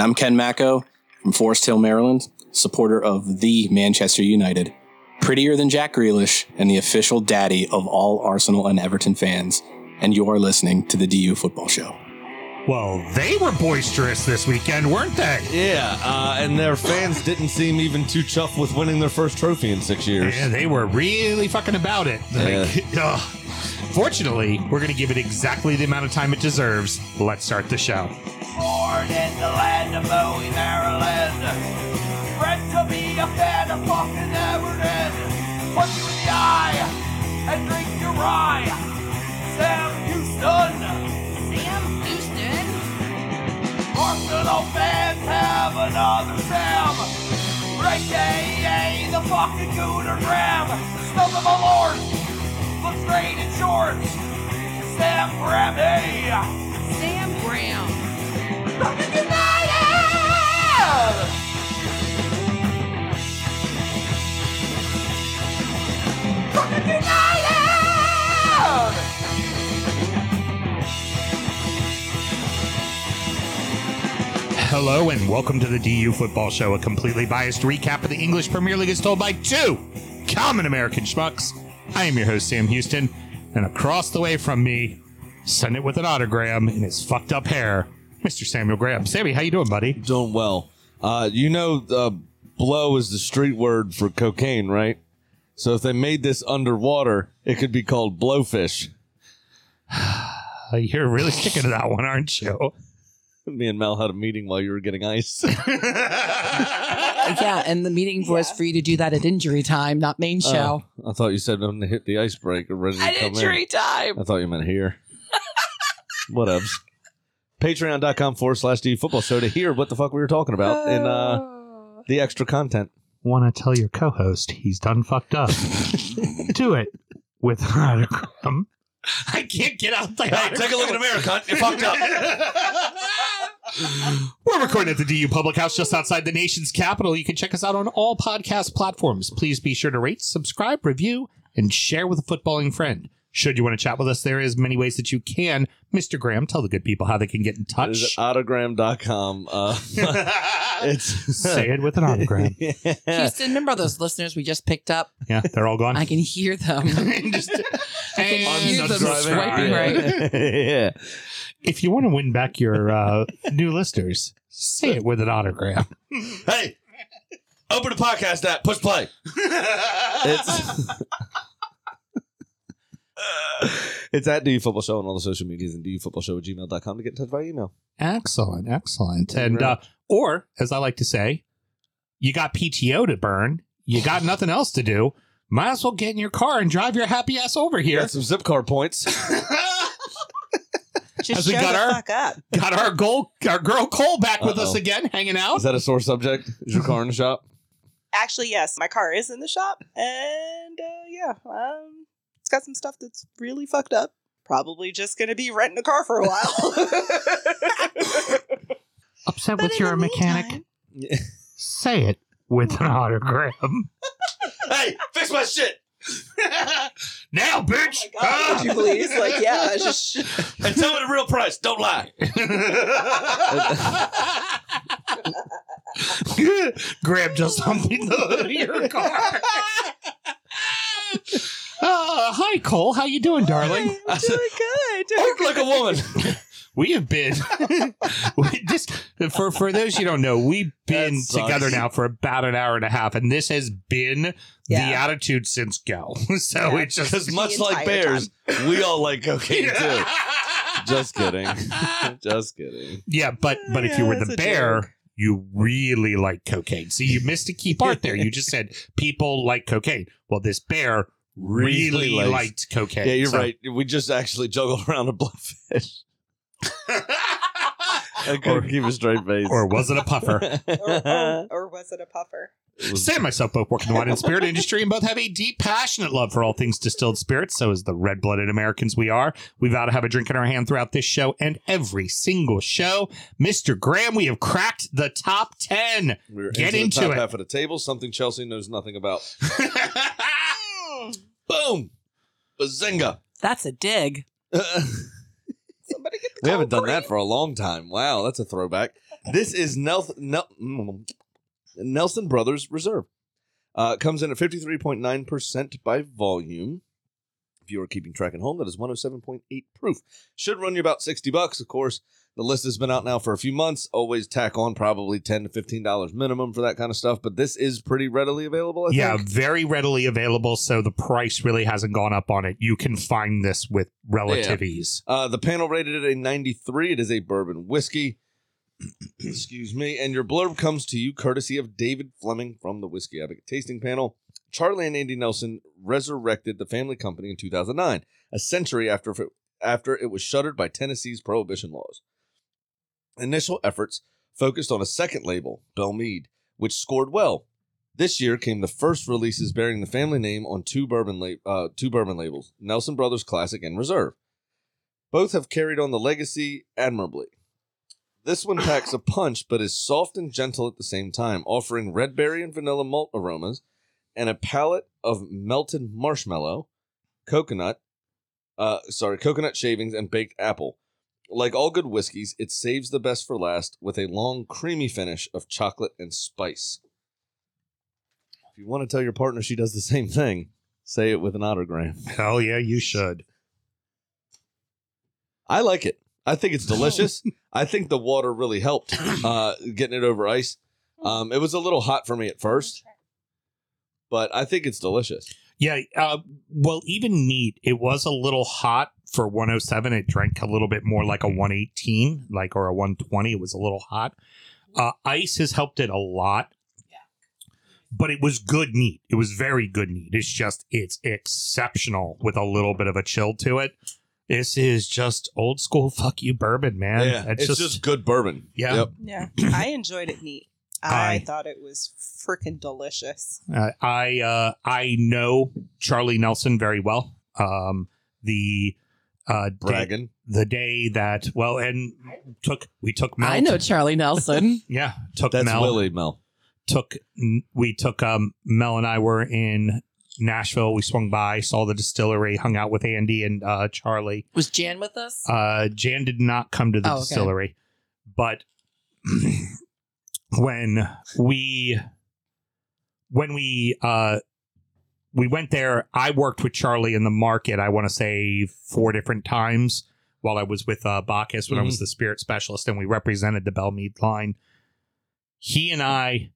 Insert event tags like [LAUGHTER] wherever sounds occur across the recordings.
I'm Ken Macco from Forest Hill, Maryland, supporter of the Manchester United. Prettier than Jack Grealish and the official daddy of all Arsenal and Everton fans. And you're listening to the DU Football Show. Well, they were boisterous this weekend, weren't they? Yeah, uh, and their fans didn't seem even too chuffed with winning their first trophy in six years. Yeah, they were really fucking about it. Like, [LAUGHS] ugh. Fortunately, we're going to give it exactly the amount of time it deserves. Let's start the show. Born in the land of Bowie, Maryland. Bred to be a fan of fucking Everton. Punch you in the eye and drink your rye. Sam Houston. Sam Houston. Arsenal fans have another Sam. AKA the fucking Gooner Graham. Stump of a lord. Looks great in shorts. Sam Grammy. Sam Brown. Hello and welcome to the DU Football Show, a completely biased recap of the English Premier League as told by two common American schmucks. I am your host, Sam Houston, and across the way from me, send it with an autogram in his fucked up hair, Mr. Samuel Graham. Sammy, how you doing, buddy? Doing well. Uh, you know, uh, blow is the street word for cocaine, right? So if they made this underwater, it could be called blowfish. [SIGHS] You're really sticking to that one, aren't you? [LAUGHS] Me and Mel had a meeting while you were getting ice. [LAUGHS] Yeah, and the meeting was for you to do that at injury time, not main show. I thought you said when they hit the ice break or ready to at come injury in. time. I thought you meant here. [LAUGHS] Whatevs. Patreon.com forward slash D football show to hear what the fuck we were talking about in uh, the extra content. Want to tell your co-host he's done fucked up? [LAUGHS] Do it with an autogram. I can't get out the take a look in the mirror, cunt. You fucked up. [LAUGHS] We're recording at the DU Public House just outside the nation's capital. You can check us out on all podcast platforms. Please be sure to rate, subscribe, review, and share with a footballing friend. Should you want to chat with us, there is many ways that you can. Mr. Graham, tell the good people how they can get in It touch. is autogram.com. Uh, [LAUGHS] it's Say it with an autogram. [LAUGHS] Houston, remember those listeners we just picked up? Yeah, they're all gone. I can hear them. [LAUGHS] Just- I can and hear them subscribe. swiping right. yeah. If you want to win back your uh, new listeners, say it with an autogram. Hey, open the podcast app. Push play. it's it's at DU Football Show on all the social medias and DUFootballShow at gmail.com to get in touch by email. Excellent, excellent. And uh, or as I like to say, you got PTO to burn. You got [LAUGHS] nothing else to do. Might as well get in your car and drive your happy ass over here. Got some zip car points. [LAUGHS] Just As we show got the our- fuck up. [LAUGHS] got our goal, our girl Cole back with us Uh-oh. again, hanging out. Is that a sore subject? Is your car in the shop? Actually, yes, my car is in the shop, and uh, yeah, um, it's got some stuff that's really fucked up. Probably just gonna be renting a car for a while. [LAUGHS] Upset But with your mechanic? meantime- Say it with an autogram. [LAUGHS] hey, fix my shit. [LAUGHS] now, Oh bitch. my god, would you please? Like, yeah, it's just And tell me the real price. Don't lie. Grab just something the hood of your car. Uh, hi, Cole. How you doing, darling? I'm doing good. Doing Look like a woman. [LAUGHS] We have been [LAUGHS] we- this for for those you don't know. We've been together now for about an hour and a half, and this has been the attitude since go. [LAUGHS] So Yeah. it's just Because much like entire bears, we all like cocaine too. Just kidding. Just kidding. Yeah, but but if you were the bear, joke. you really like cocaine. See, you missed a key part there. You just said people like cocaine. Well, this bear really, Really likes- liked cocaine. Yeah, you're So- right. We just actually juggled [LAUGHS] around a blowfish. [LAUGHS] I couldn't keep a straight face. or was it a puffer? or, [LAUGHS] or, or was it a puffer? It Sam and myself both work in the wine and spirit industry and both have a deep, passionate love for all things distilled spirits. So, as the red blooded Americans we are, we vow to have a drink in our hand throughout this show and every single show. Mr. Graham, we have cracked the top 10. We're Get into, into the top it. half of the table. Something Chelsea knows nothing about. Boom, bazinga. That's a dig. [LAUGHS] Somebody get We haven't done that for a long time. Wow, that's a throwback. This is Nel- Nel- mm, Nelson Brothers Reserve. Uh, comes in at 53.9% by volume. If you are keeping track at home, that is 107.8 proof. Should run you about 60 bucks, of course. The list has been out now for a few months. Always tack on probably 10 to $15 minimum for that kind of stuff, but this is pretty readily available, I yeah, think. very readily available. So the price really hasn't gone up on it. You can find this with relative ease. Uh, the panel rated it a 93. It is a bourbon whiskey. [CLEARS THROAT] Excuse me. And your blurb comes to you courtesy of David Fleming from the Whisky Advocate Tasting Panel. Charlie and Andy Nelson resurrected the family company in 2009, a century after, after it was shuttered by Tennessee's prohibition laws. Initial efforts focused on a second label, Belle Meade, which scored well. This year came the first releases bearing the family name on two bourbon, uh, two bourbon labels, Nelson Brothers Classic and Reserve. Both have carried on the legacy admirably. This one packs a punch, but is soft and gentle at the same time, offering red berry and vanilla malt aromas and a palette of melted marshmallow, coconut, uh, sorry, coconut shavings and baked apple. Like all good whiskeys, it saves the best for last with a long, creamy finish of chocolate and spice. If you want to tell your partner she does the same thing, say it with an autogram. Hell yeah, you should. I like it. I think it's [LAUGHS] delicious. I think the water really helped uh, getting it over ice. Um, it was a little hot for me at first, but I think it's delicious. Yeah. Uh, well, even neat. It was a little hot for 107. It drank a little bit more like a 118, like or a 120. It was a little hot. Uh, ice has helped it a lot. But it was good neat. It was very good neat. It's just it's exceptional with a little bit of a chill to it. This is just old school [LAUGHS] fuck you bourbon, man. it's, just, good bourbon. Yeah. Yep. Yeah, [CLEARS THROAT] I enjoyed it neat. I, I- thought it was freaking delicious. Uh, I uh, I know Charlie Nelson very well. Um, the uh, day, the day that well, and took we took Mel. I know Charlie Nelson. [LAUGHS] Yeah, took That's Mel. Willie Mel. Took we took um Mel and I were in Nashville. We swung by, saw the distillery, hung out with Andy and uh, Charlie. Was Jan with us? Uh, Jan did not come to the Oh, okay. distillery, but [CLEARS THROAT] when we when we uh we went there, I worked with Charlie in the market. I want to say four different times while I was with uh, Bacchus when I was the spirit specialist, and we represented the Belle Meade line. He and I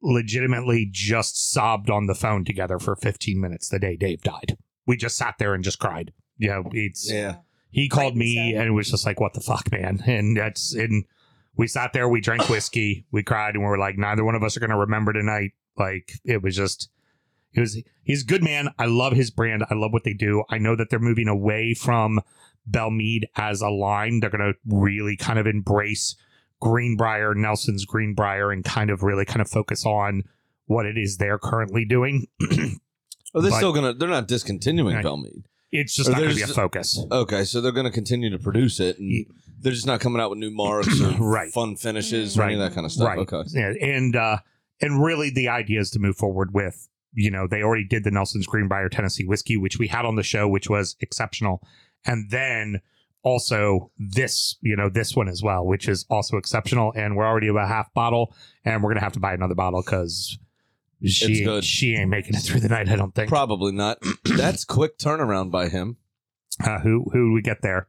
legitimately just sobbed on the phone together for 15 minutes the day Dave died. We just sat there and just cried. Yeah, it's Yeah. he called me so. and it was just like, what the fuck, man? And that's and we sat there, we drank whiskey, we cried, and we were like, neither one of us are gonna remember tonight. Like it was just it was he's a good man. I love his brand. I love what they do. I know that they're moving away from Belle Meade as a line. They're gonna really kind of embrace Green Brier, Nelson's Green Brier, and kind of really kind of focus on what it is they're currently doing. [CLEARS THROAT] Oh, they're But- still gonna. They're not discontinuing Right. Belle Meade. It's just Or not gonna be a focus. Okay, so they're gonna continue to produce it, and they're just not coming out with new marks or [CLEARS THROAT] Right. fun finishes or any of that kind of stuff. Right. Okay. Yeah, and uh, and really the idea is to move forward with you know they already did the Nelson's Green Brier Tennessee whiskey, which we had on the show, which was exceptional, and then also this you know this one as well, which is also exceptional, and we're already about half bottle, and we're gonna have to buy another bottle because she she ain't making it through the night. I don't think. Probably not. [CLEARS THROAT] That's quick turnaround by him. Uh, who who do we get there?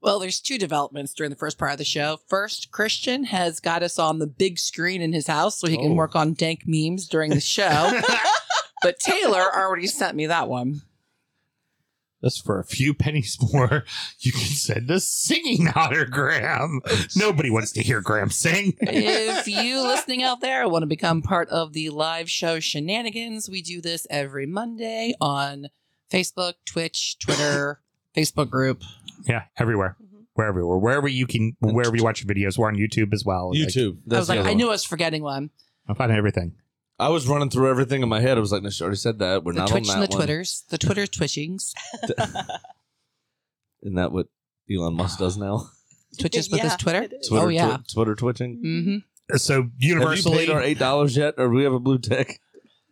Well, there's two developments during the first part of the show. First, Christian has got us on the big screen in his house so he can Oh. work on dank memes during the show. [LAUGHS] but Taylor already sent me that one. Just for a few pennies more, you can send a singing autogram. Nobody wants to hear Graham sing. if you listening out there want to become part of the live show shenanigans, we do this every Monday on Facebook, Twitch, Twitter, Facebook group. Yeah, everywhere. We're everywhere. Wherever you can, wherever you watch your videos, we're on YouTube as well. Like, YouTube. I was like, I knew I was forgetting one. I'm finding everything. I was running through everything in my head. I was like, no, she already said that. We're The not Twitch on and that the one. Twitters, the [LAUGHS] Twitter twitchings, [LAUGHS] Isn't that what Elon Musk does now? [LAUGHS] twitches with his Twitter. it is. Twitter, oh yeah. twi- Twitter twitching. hmm So Have you paid our eight dollars yet, or do we have a blue tick?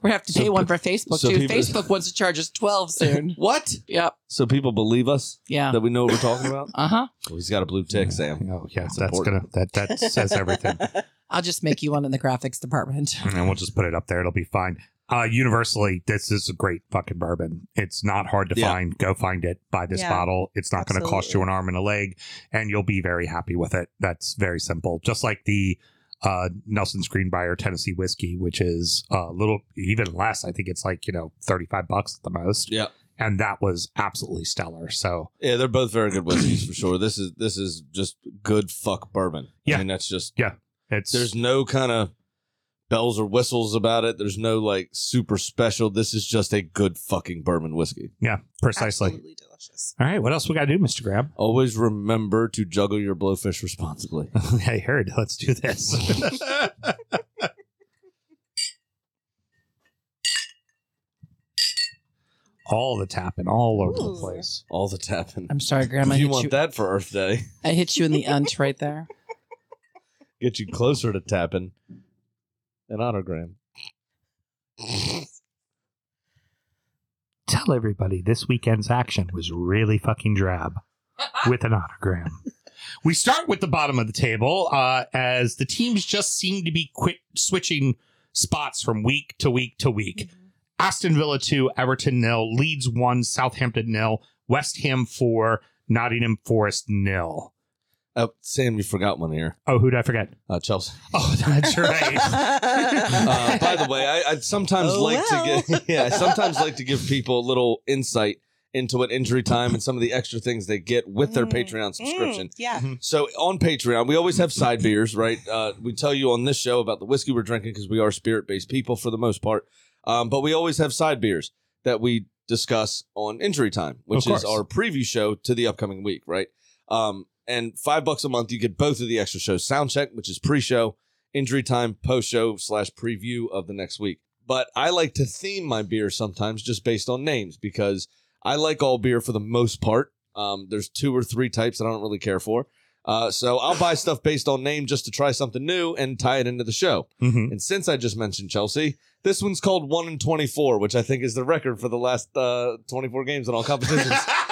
We have to So pay one for Facebook so too. people- Facebook wants to charge us twelve soon. [LAUGHS] What? yep. So people believe us Yeah. that we know what we're talking about? Uh huh. Well, he's got a blue tick, Sam. Oh yeah, That's that's important. gonna that that says everything. [LAUGHS] I'll just make you one in the graphics department. [LAUGHS] and we'll just put it up there. It'll be fine. Uh, universally, this is a great fucking bourbon. It's not hard to Yeah. find. Go find it. Buy this Yeah. bottle. It's not going to cost you Absolutely. an arm and a leg, and you'll be very happy with it. That's very simple. Just like the uh, Nelson's Green Brier Tennessee whiskey, which is a little even less. I think it's like you know thirty five bucks at the most. Yeah. and that was absolutely stellar. So Yeah, they're both very good whiskeys for sure. This is this is just good fuck bourbon. Yeah. I mean that's just yeah. it's there's no kind of bells or whistles about it. There's no like super special. This is just a good fucking bourbon whiskey. yeah precisely. Absolutely delicious. All right, what else we got to do, Mister Graham? Always remember to juggle your blowfish responsibly. [LAUGHS] I heard. Let's do this. [LAUGHS] all the tapping, all over the place. All the tapping. I'm sorry, Grandma. You hit want you, that for Earth Day, I hit you in the unt right there. [LAUGHS] get you closer to tapping an autogram. Tell everybody this weekend's action was really fucking drab with an autogram. [LAUGHS] We start with the bottom of the table uh, as the teams just seem to be quit switching spots from week to week to week. Aston Villa 2, Everton nil, Leeds 1, Southampton nil, West Ham 4, Nottingham Forest nil. Oh, Sam, you forgot one here. Oh, who did I forget? Uh, Chelsea. [LAUGHS] Oh, that's right. [LAUGHS] Uh, by the way, I, I sometimes Oh, like well. to give [LAUGHS] yeah, I sometimes like to give people a little insight into what injury time and some of the extra things they get with their Mm, Patreon subscription. Mm, yeah. So on Patreon, we always have side beers, right? Uh, we tell you on this show about the whiskey we're drinking because we are spirit based people for the most part. Um, but we always have side beers that we discuss on Injury Time, which is our preview show to the upcoming week, right? Um, and five bucks a month, you get both of the extra shows: Sound Check, which is pre-show, Injury Time, post-show slash preview of the next week. But I like to theme my beer sometimes just based on names because I like all beer for the most part. Um, there's two or three types that I don't really care for. Uh, so I'll buy stuff based on name just to try something new and tie it into the show. Mhm. And since I just mentioned Chelsea, this one's called one in twenty four, which I think is the record for the last uh, twenty four games in all competitions. [LAUGHS]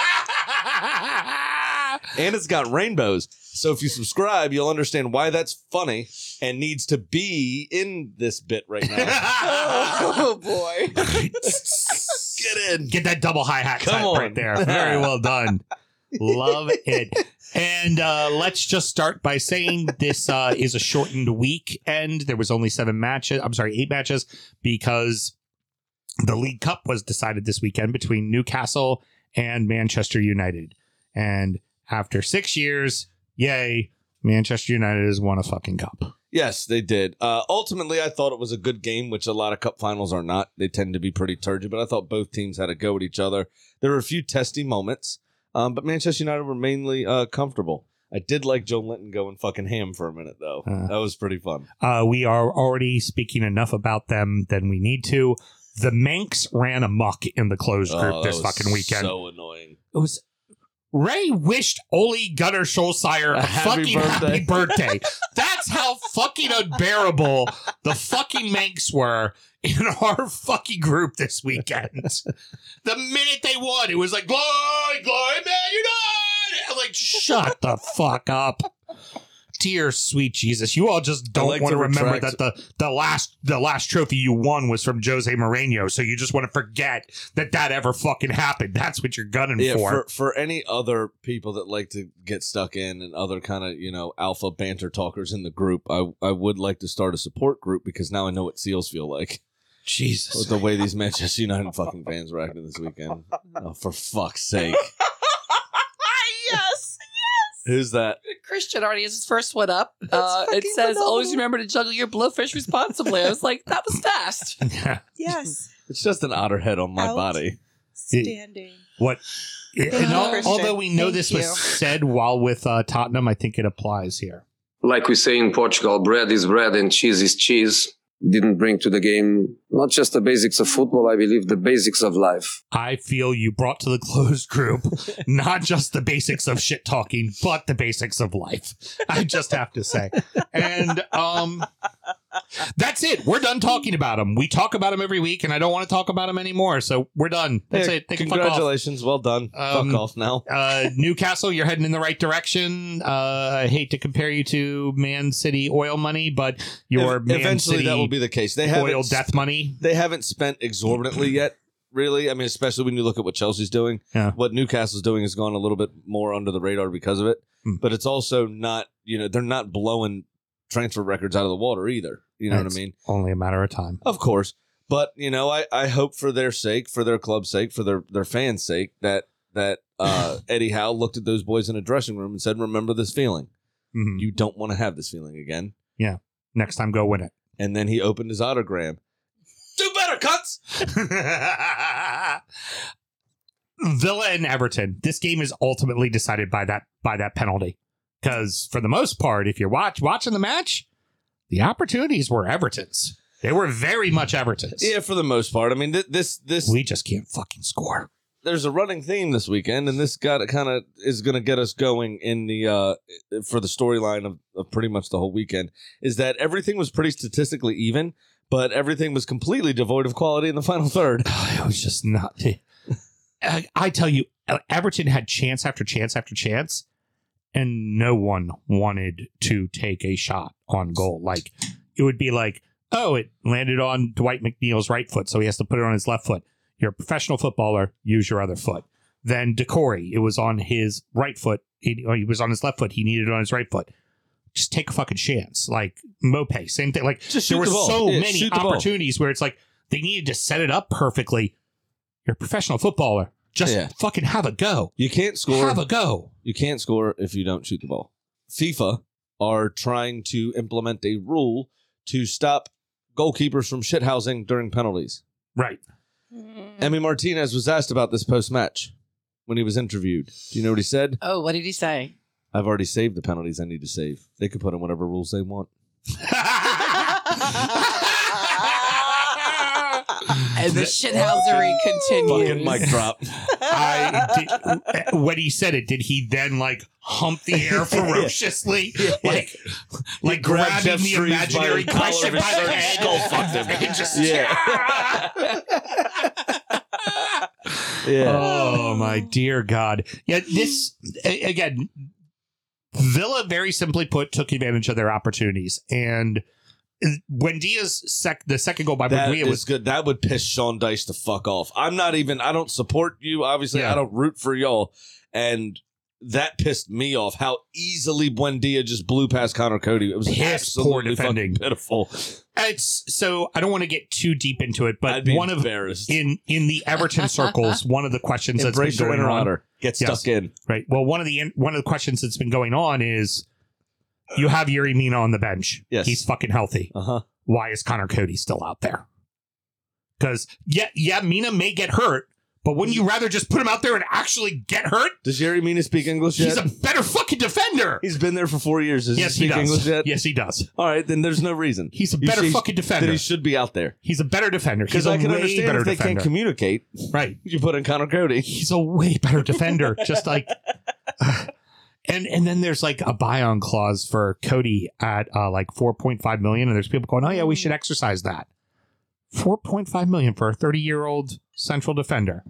and it's got rainbows. So if you subscribe, you'll understand why that's funny and needs to be in this bit right now. [LAUGHS] Oh boy. Get in. Get that double hi hat Come right on. there. Very well done. Love it. And uh, let's just start by saying this uh, is a shortened weekend. There was only seven matches. I'm sorry, eight matches because the League Cup was decided this weekend between Newcastle and Manchester United. And after six years, yay, Manchester United has won a fucking cup. Yes, they did. Uh, ultimately, I thought it was a good game, which a lot of cup finals are not. They tend to be pretty turgid, but I thought both teams had a go at each other. There were a few testy moments, um, but Manchester United were mainly uh, comfortable. I did like Joelinton going fucking ham for a minute, though. Uh. that was pretty fun. Uh, we are already speaking enough about them than we need to. The Mancs ran amok in the closed group Oh, this fucking weekend. So annoying. it was Ray wished Ole Gunnar Solskjaer a, A happy fucking happy birthday. [LAUGHS] birthday. That's how fucking unbearable the fucking Mancs were in [LAUGHS] our fucking group this weekend. the minute they won, it was like glory, glory, man United. I'm like, shut the fuck up. Dear sweet Jesus, you all just don't like want to to remember that the, the last the last trophy you won was from Jose Mourinho, so you just want to forget that that ever fucking happened. That's what you're gunning Yeah, for. for for any other people that like to get stuck in and other kind of you know alpha banter talkers in the group, I I would like to start a support group because now I know what seals feel like. Jesus. With the way these Manchester United fucking fans were acting this weekend. Oh, for fuck's sake. [LAUGHS] yes. Who's that? Christian already has his first one up. Uh, it fucking says, "Always remember to juggle your blowfish responsibly." I was like, "That was fast." [LAUGHS] Yeah. Yes. [LAUGHS] It's just an otter head on my Out. body. Standing. What? and al- although we know Thank this you. was said while with uh, Tottenham, I think it applies here. like we say in Portugal, bread is bread and cheese is cheese. Didn't bring to the game not just the basics of football, I believe the basics of life. I feel you brought to the closed group [LAUGHS] not just the basics of shit talking, but the basics of life. I just have to say. And um That's it. We're done talking about them. We talk about them every week, and I don't want to talk about them anymore. So we're done. That's Hey, it. They can fuck off. congratulations. Well done. Um, fuck off now. [LAUGHS] Uh, Newcastle, you're heading in the right direction. Uh, I hate to compare you to Man City oil money, but your Man Eventually, City that will be the case. They oil haven't death money. they haven't spent exorbitantly yet. Really, I mean, especially when you look at what Chelsea's doing. Yeah. What Newcastle's doing has gone a little bit more under the radar because of it. Hmm. But it's also not, you know, they're not blowing transfer records out of the water either. You know what I mean? Only a matter of time. Of course. But, you know, I, I hope for their sake, for their club's sake, for their, their fans' sake, that that uh, [LAUGHS] Eddie Howe looked at those boys in a dressing room and said, Remember this feeling. Mhm. You don't want to have this feeling again. Yeah. Next time, go win it. And then he opened his autogram. Do better, cuts. [LAUGHS] Villa and Everton. This game is ultimately decided by that by that penalty. Because for the most part, if you're watch watching the match, the opportunities were Everton's. They were very much Everton's. Yeah, for the most part. I mean, th- this this We just can't fucking score. there's a running theme this weekend, and this got kind of is going to get us going in the uh for the storyline of, of pretty much the whole weekend. Is that everything was pretty statistically even, but everything was completely devoid of quality in the final third. [SIGHS] It was just not. I, I tell you, Everton had chance after chance after chance, and no one wanted to take a shot on goal. Like it would be like, oh, it landed on Dwight McNeil's right foot, so he has to put it on his left foot. You're a professional footballer, use your other foot. Then Decory, it was on his right foot. He, oh, he was on his left foot. He needed it on his right foot. Just take a fucking chance. Like Maupay, same thing. Like Just there were the so Yeah, many opportunities where it's like they needed to set it up perfectly. You're a professional footballer. Just Yeah. fucking have a go. You can't score. Have a go. you can't score if you don't shoot the ball. FIFA are trying to implement a rule to stop goalkeepers from shithousing during penalties. Right. Hmm. Emi Martinez was asked about this post match when he was interviewed. Do you know what he said? Oh, what did he say? I've already saved the penalties I need to save. They could put in whatever rules they want. [LAUGHS] [LAUGHS] And the shithousery continues. Fucking mic drop. I [LAUGHS] did, when he said it, did he then like hump the air [LAUGHS] ferociously, like like grabbed grabbing Jeff the Shreves by imaginary collar question by the shirt and head, skull [LAUGHS] fucked him. and just Yeah. yeah. Oh my dear God! Yeah, this again. Villa, very simply put, took advantage of their opportunities, and when Diaz sec the second goal by That Maguire is was good. That would piss Sean Dyche to fuck off. I'm not even. I don't support you. Obviously, Yeah. I don't root for y'all, and that pissed me off. How easily Buendia just blew past Conor Coady. It was Piss poor absolutely fucking defending. pitiful. it's so I don't want to get too deep into it, but I'd be one of embarrassed. in in the Everton circles, [LAUGHS] one of the questions that's Embrace been your going inner on, otter. Get Yes. stuck in. right? Well, one of the one of the questions that's been going on is you have Yerry Mina on the bench. Yes. he's fucking healthy. Uh huh. Why is Conor Coady still out there? Because yeah, yeah, Mina may get hurt, but wouldn't you rather just put him out there and actually get hurt? Does Yerry Mina speak English yet? He's a better fucking defender. He's been there for four years. Does yes, he speak does. English yet? Yes, he does. All right, then there's no reason. He's a better see- fucking defender. he should be out there. He's a better defender. Because I can understand if they defender. can't communicate. right. You put in Conor Coady. he's a way better defender. [LAUGHS] just like, and and then there's like a buy-on clause for Coady at uh, like 4.5 million, and there's people going, oh yeah, we should exercise that. 4.5 million for a 30 year old central defender.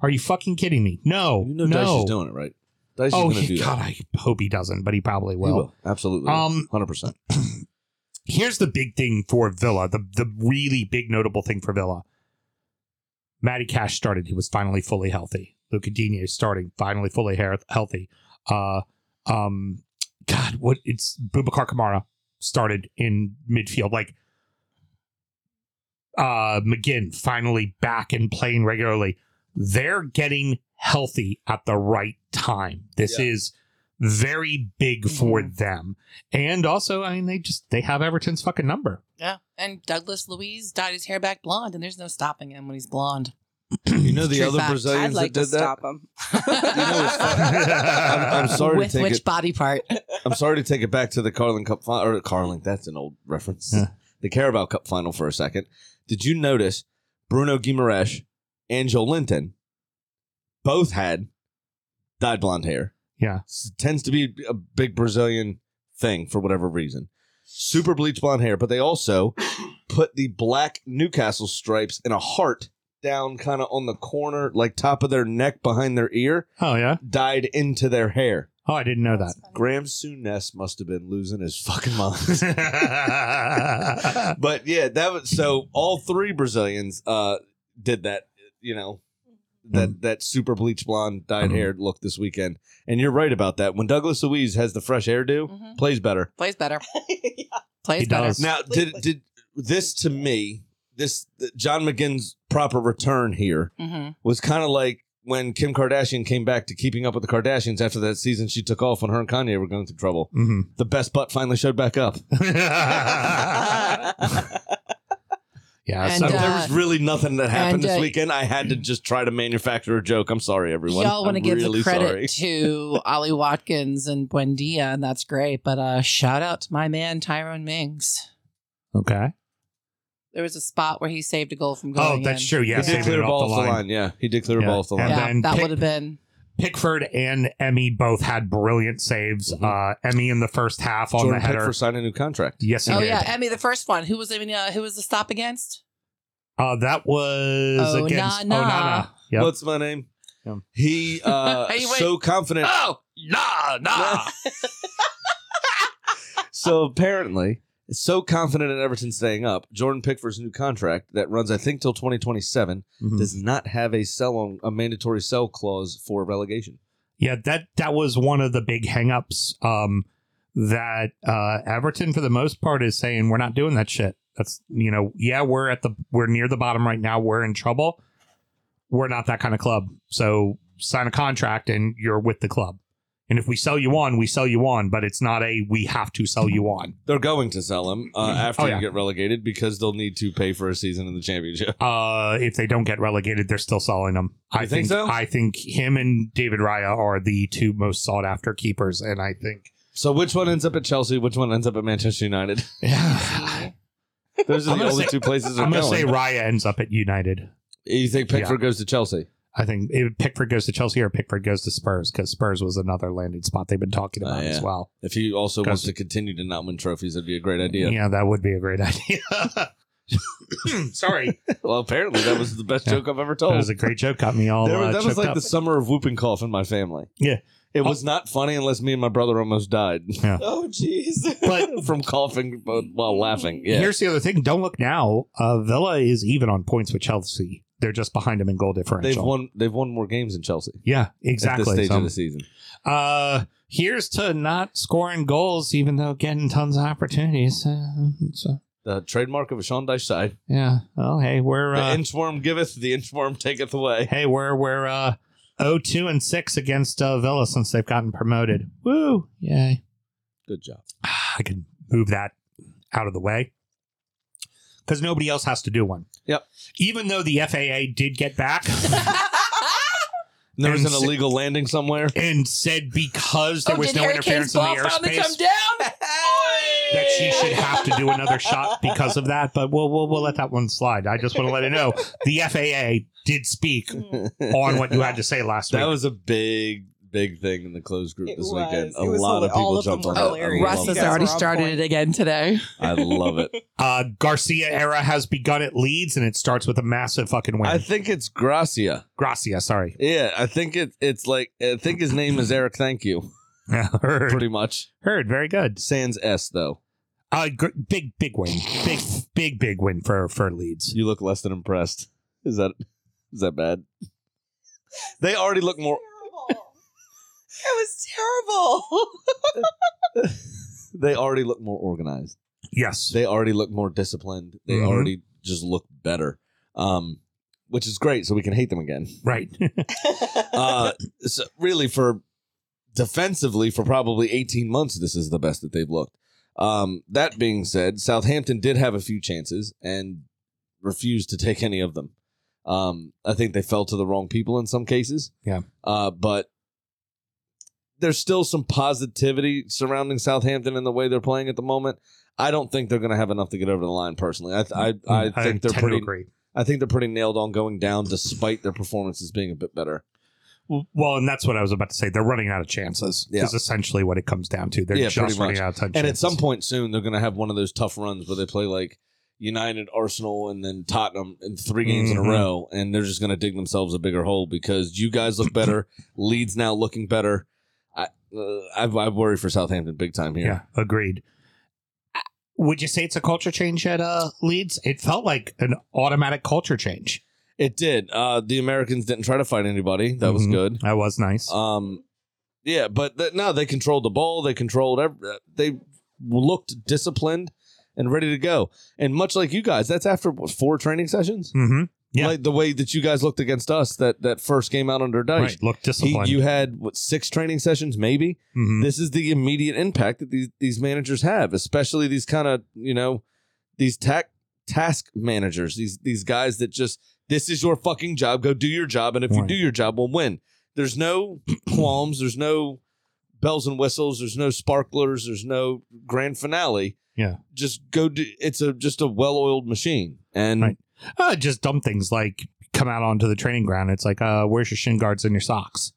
Are you fucking kidding me? No, You know no. Dyche is doing it right. Dyche oh, is going to he- do God, that. I hope he doesn't, but he probably He will. will. Absolutely. Um, Hundred percent. [CLEARS THROAT] Here's the big thing for Villa. The the really big notable thing for Villa. Matty Cash started. He was finally fully healthy. Luca Digne is starting, finally fully healthy. Uh, um, God, what? It's Boubacar Kamara started in midfield. Like, uh, McGinn finally back and playing regularly. They're getting healthy at the right time. This Yeah. is very big for them. And also, I mean, they just they have Everton's fucking number. Yeah. And Douglas Luiz dyed his hair back blonde, and there's no stopping him when he's blonde. You know the True other fact. Brazilians I'd like that to did that. stop him. know what's [LAUGHS] I'm, I'm sorry With to take which it. body part? I'm sorry to take it back to the Carling Cup final. Or Carling, that's an old reference. Yeah. The Carabao Cup final for a second. Did you notice Bruno Guimaraes and Joelinton both had dyed blonde hair? Yeah. It tends to be a big Brazilian thing for whatever reason. super bleach blonde hair, but they also put the black Newcastle stripes in a heart down kind of on the corner, like top of their neck behind their ear, Oh yeah. dyed into their hair. Oh, I didn't know that. Graham Souness must have been losing his fucking [LAUGHS] mind. [LAUGHS] but yeah, that was so all three Brazilians uh did that, you know, that that super bleach blonde dyed Mhm. hair look this weekend. And you're right about that. When Douglas Luiz has the fresh hairdo, Mhm. plays better. Plays better. [LAUGHS] yeah. Plays He better. does. Now, did did this to me, this John McGinn's proper return here hmm was kind of like when Kim Kardashian came back to Keeping Up with the Kardashians after that season she took off when her and Kanye were going through trouble. hmm The best butt finally showed back up. [LAUGHS] yeah. And, so uh, there was really nothing that happened and, this uh, weekend. I had to just try to manufacture a joke. I'm sorry, everyone. Y'all want to give really the credit sorry. to [LAUGHS] Ollie Watkins and Buendia, and that's great. But uh, shout out to my man Tyrone Mings. okay. There was a spot where he saved a goal from going. Oh, that's in. true. Yeah, he did saving clear it a off ball the off the line. line. Yeah, he did clear a Yeah. ball off the And line. Yeah, then that pick- would have been. Pickford and Emi both had brilliant saves. Mhm. Uh, Emi in the first half on Jordan the header. Pickford signed a new contract. Yes, he Oh did. yeah, Emi, the first one. Who was I mean, uh, who was the stop against? Uh, that was Oh, against nah, nah. Onana. Yep. What's my name? Yeah. He uh [LAUGHS] Hey, wait. so confident. oh, nah, nah. [LAUGHS] so apparently, so confident in Everton staying up. Jordan Pickford's new contract that runs, I think, till 2027 Mhm. does not have a sell on a mandatory sell clause for relegation. Yeah, that that was one of the big hangups. Um, that uh, Everton, for the most part, is saying we're not doing that shit. That's you know, yeah, we're at the we're near the bottom right now. We're in trouble. We're not that kind of club. So sign a contract and you're with the club. And if we sell you on, we sell you on. But it's not a we have to sell you on. They're going to sell him uh, after Oh, you get relegated because they'll need to pay for a season in the championship. [LAUGHS] Uh, if they don't get relegated, they're still selling them. I think so? I think him and David Raya are the two most sought after keepers, and I think So which one ends up at Chelsea? Which one ends up at Manchester United? [LAUGHS] yeah. Those are I'm the gonna only say- two places they're I'm going. say Raya ends up at United. you think Pickford goes to Chelsea? I think it, Pickford goes to Chelsea or Pickford goes to Spurs because Spurs was another landing spot they've been talking Oh, about yeah. as well. If he also wants to continue to not win trophies, that'd be a great idea. Yeah, that would be a great [LAUGHS] idea. [LAUGHS] Sorry, [LAUGHS] Well, apparently that was the best Yeah. joke I've ever that told. was a great joke. Got me all. There- uh, that was like up. the summer of whooping cough in my family. Yeah. It was not funny unless me and my brother almost died Yeah. Oh, jeez. But from coughing while laughing. Yeah. here's the other thing: don't look now. Uh, Villa is even on points with Chelsea. They're just behind them in goal differential. They've won they've won more games than Chelsea Yeah, at exactly. this stage So, of the season. uh, here's to not scoring goals, even though getting tons of opportunities. Uh, so, The trademark of a Sean Dyche side. yeah. Well, hey, we're The uh, inchworm giveth, the inchworm taketh away. hey, we're we're uh, 0-2 and six against uh, Villa since they've gotten promoted. Woo! Yay! Good job. I can move that out of the way because nobody else has to do one. Yep. Even though the FAA did get back [LAUGHS] There was an illegal landing somewhere. and said because there oh, was no Harry interference Kane's in the ball come airspace down? [LAUGHS] that she should have to do another shot because of that. But we'll we'll, we'll let that one slide. I just want to let it know the FAA did speak [LAUGHS] on what you had to say last week. That week. was a big, big thing in the closed group It this was. weekend. A It was lot of hila- all people of them jumped on were that. hilarious. Russ love has You already started it again today. I love it. [LAUGHS] uh, Garcia era has begun at Leeds, and it starts with a massive fucking win. I think it's Gracia. Gracia, sorry. Yeah, I think it. It's like I think his name is Eric. Thank you, [LAUGHS] heard, pretty much. heard, very good. Sans S though. Uh, gr- big, big win, big, big, big win for for Leeds. You look less than impressed. Is that is that bad? They already look more. Terrible. It was terrible. [LAUGHS] They already look more organized. Yes, They already look more disciplined. They Mhm. already just look better. Um, which is great. So we can hate them again. right. [LAUGHS] Uh, so really for defensively for probably 18 months, this is the best that they've looked. Um, that being said, Southampton did have a few chances and refused to take any of them. Um, I think they fell to the wrong people in some cases. Yeah. Uh, but there's still some positivity surrounding Southampton in the way they're playing at the moment. I don't think they're going to have enough to get over the line. Personally, I I, I think they're pretty. agree. I think they're pretty nailed on going down, despite their performances being a bit better. Well, and that's what I was about to say. They're running out of chances. Yeah. Is essentially what it comes down to. They're Yeah, just running out of time. And at some point soon, they're going to have one of those tough runs where they play like United, Arsenal, and then Tottenham in three games in Mhm. a row, and they're just going to dig themselves a bigger hole because you guys look better. [LAUGHS] Leeds now looking better. I uh, I, I worry for Southampton big time here. Yeah, agreed. Uh, Would you say it's a culture change at uh, Leeds? It felt like an automatic culture change. It did. Uh, the Americans didn't try to fight anybody. That was Mhm. good. That was nice. Um, yeah, but th- no, they controlled the ball. They controlled. Every, they looked disciplined and ready to go. And much like you guys, that's after what, four training sessions. mm-hmm. Yeah. Like the way that you guys looked against us that that first game out under Dyche. Right. Look He, disciplined. you had what six training sessions, maybe. Mhm. This is the immediate impact that these these managers have, especially these kind of you know these tac task managers. These these guys that just this is your fucking job. Go do your job, and if you do your job, we'll win. There's no [CLEARS THROAT] qualms. There's no bells and whistles. There's no sparklers. There's no grand finale. Yeah. just go do. It's a just a well oiled machine, and Right. Uh, just dumb things like come out onto the training ground. It's like, uh, where's your shin guards and your socks?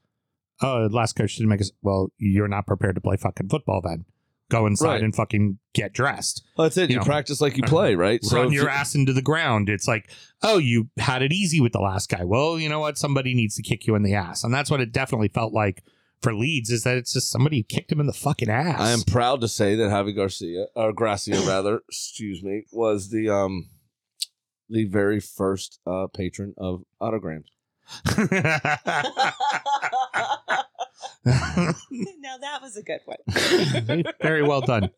Oh, the last coach didn't make us. Well, you're not prepared to play fucking football then. Go inside Right. and fucking get dressed. well, that's it. You, You know. practice like you play, right? Run if your you- ass into the ground. It's like, oh, you had it easy with the last guy. Well, you know what? Somebody needs to kick you in the ass. And that's what it definitely felt like for Leeds is that it's just somebody who kicked him in the fucking ass. I am proud to say that Javi Garcia or Gracia rather, [CLEARS THROAT] excuse me, was the um the very first uh patron of autograms. [LAUGHS] now that was a good one. Very well done.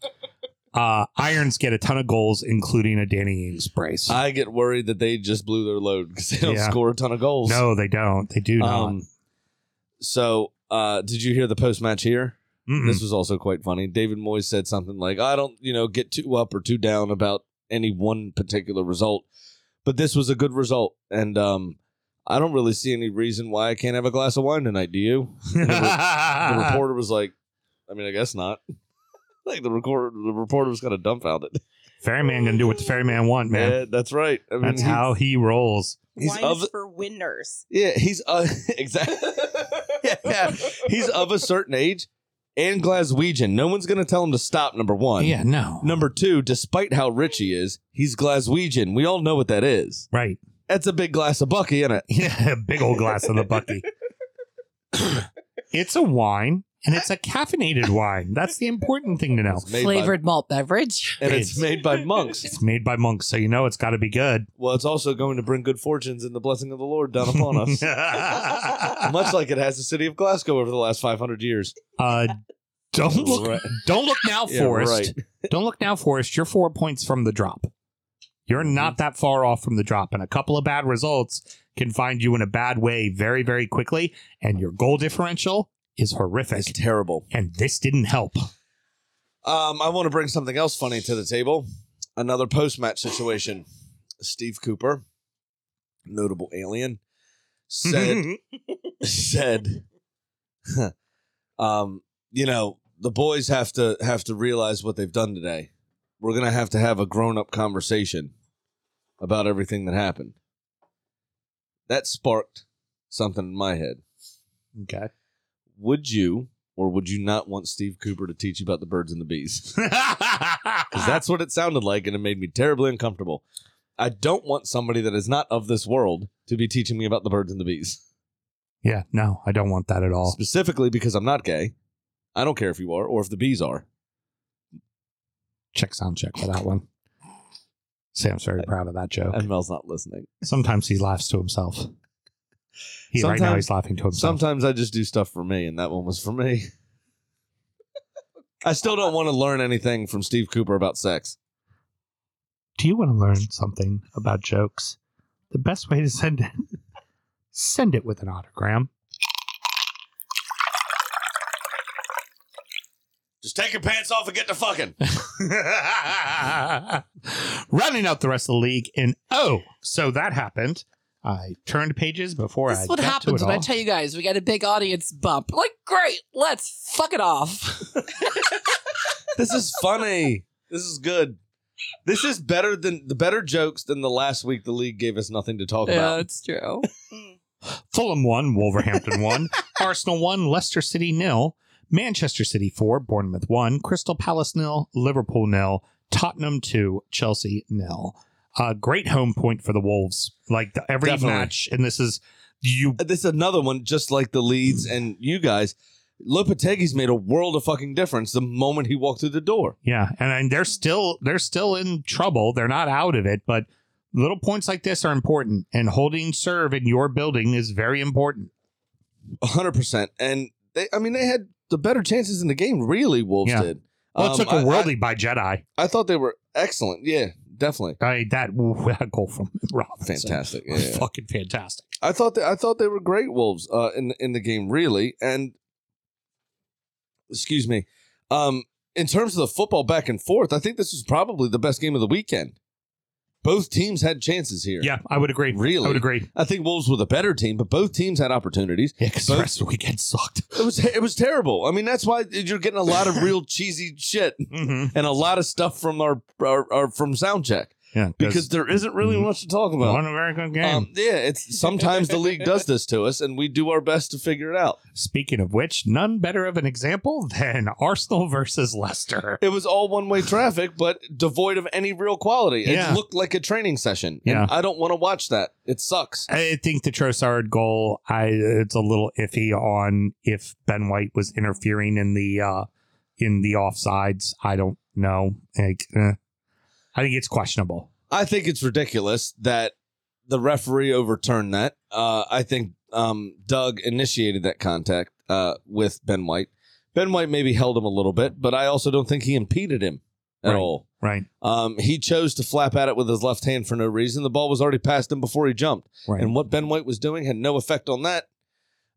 Uh, Irons get a ton of goals, including a Danny Ings brace. I get worried that they just blew their load because they don't Yeah. score a ton of goals. no, they don't. They do not. Um so uh did you hear the post match here? Mm-mm. This was also quite funny. David Moyes said something like, I don't, you know, get too up or too down about any one particular result. But this was a good result. And um I don't really see any reason why I can't have a glass of wine tonight, do you? [LAUGHS] the reporter was like, I mean, I guess not. [LAUGHS] like the recorder, the reporter was kind of dumbfounded. Ferryman gonna do what the ferryman want, man. Yeah, that's right. I mean, That's he- how he rolls. he's Wine of is for winners. yeah, he's uh, [LAUGHS] exactly yeah, yeah, he's of a certain age and Glaswegian. No one's gonna tell him to stop. Number one, Yeah, no. Number two, despite how rich he is, he's Glaswegian. We all know what that is. Right. That's a big glass of Buckie, isn't it? [LAUGHS] Yeah, big old glass of the Buckie. [LAUGHS] it's a wine, and it's a caffeinated wine. That's the important thing to know. It's made Flavored malt beverage. and it's made by monks. It's made by monks, so you know it's got to be good. Well, it's also going to bring good fortunes and the blessing of the Lord down upon us. [LAUGHS] Much like it has the city of Glasgow over the last 500 years. uh, don't look, Right. don't look now, Yeah, Forest. right. Don't look now, Forest. You're four points from the drop. You're not that far off from the drop, and a couple of bad results can find you in a bad way very, very quickly. And your goal differential is horrific. It's terrible. and this didn't help. Um, I want to bring something else funny to the table. Another post match situation. Steve Cooper, notable alien, said [LAUGHS] said, [LAUGHS] um, you know, the boys have to have to realize what they've done today. We're gonna have to have a grown up conversation about everything that happened. That sparked something in my head. okay. Would you or would you not want Steve Cooper to teach you about the birds and the bees? [LAUGHS] [LAUGHS] Because that's what it sounded like, and it made me terribly uncomfortable. I don't want somebody that is not of this world to be teaching me about the birds and the bees. yeah, no, I don't want that at all. Specifically because I'm not gay. I don't care if you are or if the bees are. Check sound check for that one. Sam's very proud of that joke. And Mel's not listening. Sometimes he laughs to himself. He, right now Sometimes- he's laughing to himself. Sometimes I just do stuff for me, and that one was for me. I still don't want to learn anything from Steve Cooper about sex. Do you want to learn something about jokes? The best way to send it, send it with an autogram. Just take your pants off and get to fucking. [LAUGHS] [LAUGHS] Running out the rest of the league in oh, so that happened. I turned pages before This I is what got happens to it when I tell you guys we got a big audience bump. Like, great, let's fuck it off. [LAUGHS] This is funny. This is good. This is better than the better jokes than the last week the league gave us nothing to talk yeah, about. it's true. [LAUGHS] Fulham 1, Wolverhampton 1, [LAUGHS] Arsenal 1, Leicester City nil, Manchester City 4, Bournemouth 1, Crystal Palace nil, Liverpool nil, Tottenham 2, Chelsea nil. Uh, great home point for the Wolves. Like the, every Definitely. match, and this is you. This is another one, just like the Leeds and you guys. Lopetegui's made a world of fucking difference the moment he walked through the door. Yeah, and, and they're still they're still in trouble. They're not out of it, but little points like this are important, and holding serve in your building is very important. hundred percent. And they, I mean, they had the better chances in the game. Really, Wolves Yeah. did. Well, it Um, took I- a worldie by Jedi. I, I thought they were excellent. Yeah, definitely I, that, [LAUGHS] that goal from [LAUGHS] Robinson, fantastic. Yeah, yeah. fucking fantastic. I thought that I thought they were great Wolves uh, in in the game, really. And excuse me, um, in terms of the football back and forth, I think this was probably the best game of the weekend. Both teams had chances here. Yeah, I would agree. Really? I would agree. I think Wolves were the better team, but both teams had opportunities. Yeah, because the rest of the weekend sucked. [LAUGHS] It was it was terrible. I mean, that's why you're getting a lot of real [LAUGHS] cheesy shit Mm-hmm. and a lot of stuff from our, our, our from Soundcheck Yeah, because there isn't really Mhm. much to talk about. One a very good game. Um, yeah, it's [LAUGHS] sometimes the league does this to us, and we do our best to figure it out. Speaking of which, none better of an example than [LAUGHS] Arsenal versus Leicester. It was all one way [LAUGHS] traffic, but devoid of any real quality. It Yeah. looked like a training session. Yeah. I don't want to watch that. It sucks. I think the Trossard goal, I it's a little iffy on if Ben White was interfering in the uh in the offsides. I don't know. Like, eh. I think it's questionable. I think it's ridiculous that the referee overturned that. Uh, I think um, Doug initiated that contact uh, with Ben White. Ben White maybe held him a little bit, but I also don't think he impeded him at Right. all. Right. Um, he chose to flap at it with his left hand for no reason. The ball was already past him before he jumped. Right. And what Ben White was doing had no effect on that.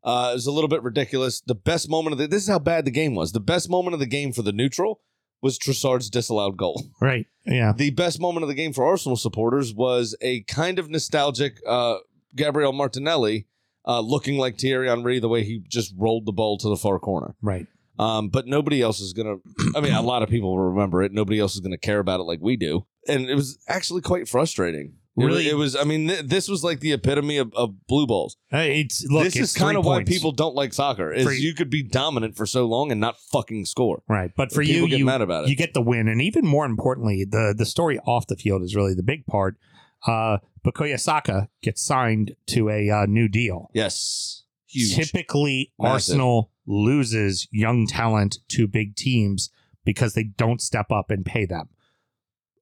Uh, it was a little bit ridiculous. The best moment of the this is how bad the game was. The best moment of the game for the neutral was Trossard's disallowed goal. [LAUGHS] right. Yeah. The best moment of the game for Arsenal supporters was a kind of nostalgic uh, Gabriel Martinelli uh, looking like Thierry Henry the way he just rolled the ball to the far corner. Right. Um, but nobody else is gonna. I mean, a lot of people will remember it. Nobody else is gonna care about it like we do, and it was actually quite frustrating. Really? it was. I mean, th- this was like the epitome of, of blue balls. Uh, It's look. this it's is kind of why points. people don't like soccer. Is For- you could be dominant for so long and not fucking score. Right. But for you, get you mad about it. you get the win, and even more importantly, the the story off the field is really the big part. Uh, Bukayo Saka gets signed to a uh, new deal. yes, huge. Typically, Massive. Arsenal loses young talent to big teams because they don't step up and pay them.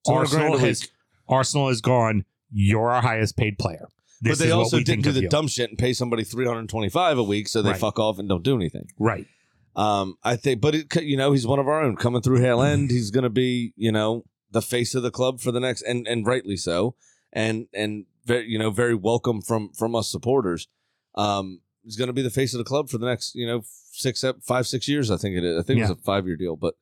Arsenal has. Arsenal has gone. You're our highest paid player. This but they also didn't do the you. dumb shit and pay somebody three hundred twenty five a week, so they Right. fuck off and don't do anything. Right. Um, I think, but it, you know, he's one of our own coming through Hale [LAUGHS] End. He's going to be, you know, the face of the club for the next, and and rightly so, and and very, you know, very welcome from from us supporters. Um, he's going to be the face of the club for the next, you know, six, five, six years. I think it is. I think it was a five year deal, but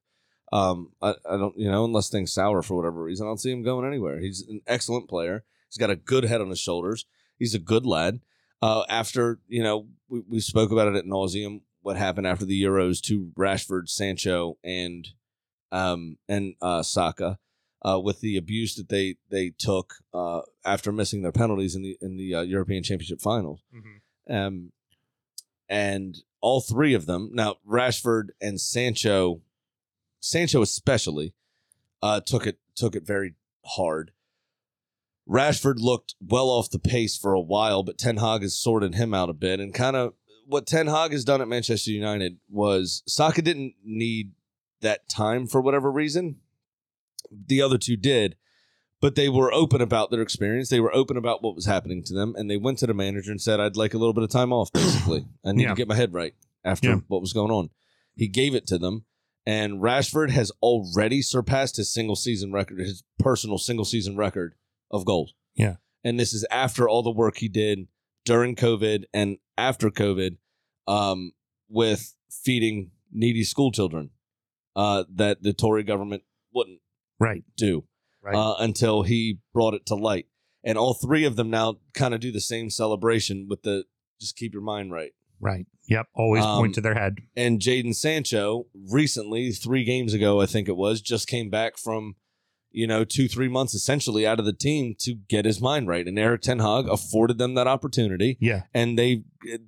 um, I, I don't, you know, unless things sour for whatever reason, I don't see him going anywhere. He's an excellent player. He's got a good head on his shoulders. He's a good lad. Uh, after you know, we, we spoke about it at nauseum. What happened after the Euros to Rashford, Sancho, and um and uh, Saka, uh, with the abuse that they they took uh, after missing their penalties in the in the uh, European Championship finals. Um, and all three of them now Rashford and Sancho, Sancho especially, uh, took it took it very hard. Rashford looked well off the pace for a while, but Ten Hag has sorted him out a bit and kind of what Ten Hag has done at Manchester United was Saka didn't need that time for whatever reason. The other two did, but they were open about their experience. They were open about what was happening to them, and they went to the manager and said, "I'd like a little bit of time off. [CLEARS THROAT] Basically, I need Yeah. to get my head right after Yeah. what was going on." He gave it to them, and Rashford has already surpassed his single season record, his personal single season record of goals. Yeah. and this is after all the work he did during COVID and after COVID, um, with feeding needy school children, uh, that the Tory government wouldn't Right. do Right. uh, until he brought it to light. And all three of them now kind of do the same celebration with the just keep your mind right. right. Yep. Always Um, point to their head. And Jadon Sancho recently, three games ago, I think it was, just came back from, you know, two, three months essentially out of the team to get his mind right. And Erik Ten Hag afforded them that opportunity, Yeah. and they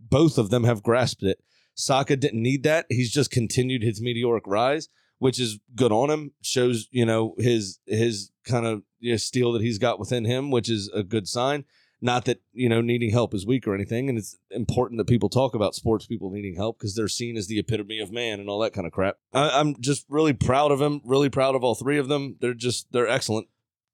both of them have grasped it. Saka didn't need that. He's just continued his meteoric rise, which is good on him. Shows, you know, his his kind of you know, steel that he's got within him, which is a good sign. Not that, you know, needing help is weak or anything. And it's important that people talk about sports people needing help because they're seen as the epitome of man and all that kind of crap. I, I'm just really proud of him, really proud of all three of them. They're just, they're excellent.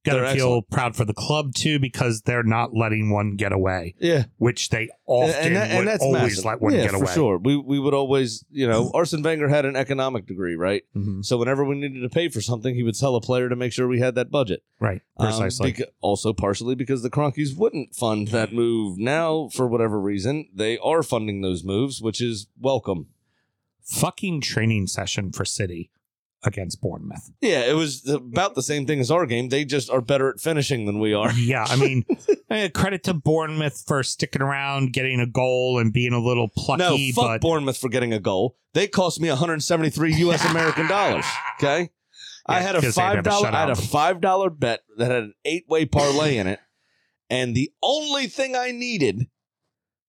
Got They're to feel excellent. proud for the club too because they're not letting one get away, Yeah. which they often that- would always massive. let one yeah, get away. for sure. We, we would always, you know, Arsene Wenger had an economic degree, right? Mhm. So whenever we needed to pay for something, he would sell a player to make sure we had that budget. Right, Um, precisely. beca- also, partially because the Kroenkes wouldn't fund that move. Now, for whatever reason, they are funding those moves, which is welcome. Fucking training session for City against Bournemouth. Yeah, it was about the same thing as our game. They just are better at finishing than we are. [LAUGHS] Yeah, [LAUGHS] I mean, credit to Bournemouth for sticking around, getting a goal, and being a little plucky. No, fuck but Bournemouth for getting a goal. They cost me 173 U.S. American dollars. [LAUGHS] Okay, I had a 'cause they five never dollar. shut I had a five dollar bet that had an eight way parlay in it, and the only thing I needed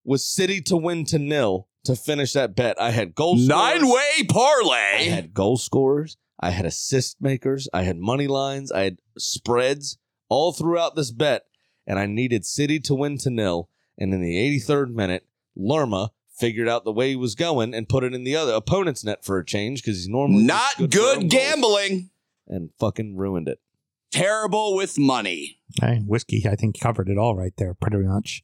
was City to win to nil to finish that bet. I had goal Nine scorers. way parlay. I had goal scorers. I had assist makers. I had money lines. I had spreads all throughout this bet. And I needed City to win to nil. And in the 83rd minute, Lerma figured out the way he was going and put it in the other opponent's net for a change because he's normally Not just good, for own goals, gambling. and fucking ruined it. Terrible with money. Hey, whiskey, I think covered it all right there, pretty much.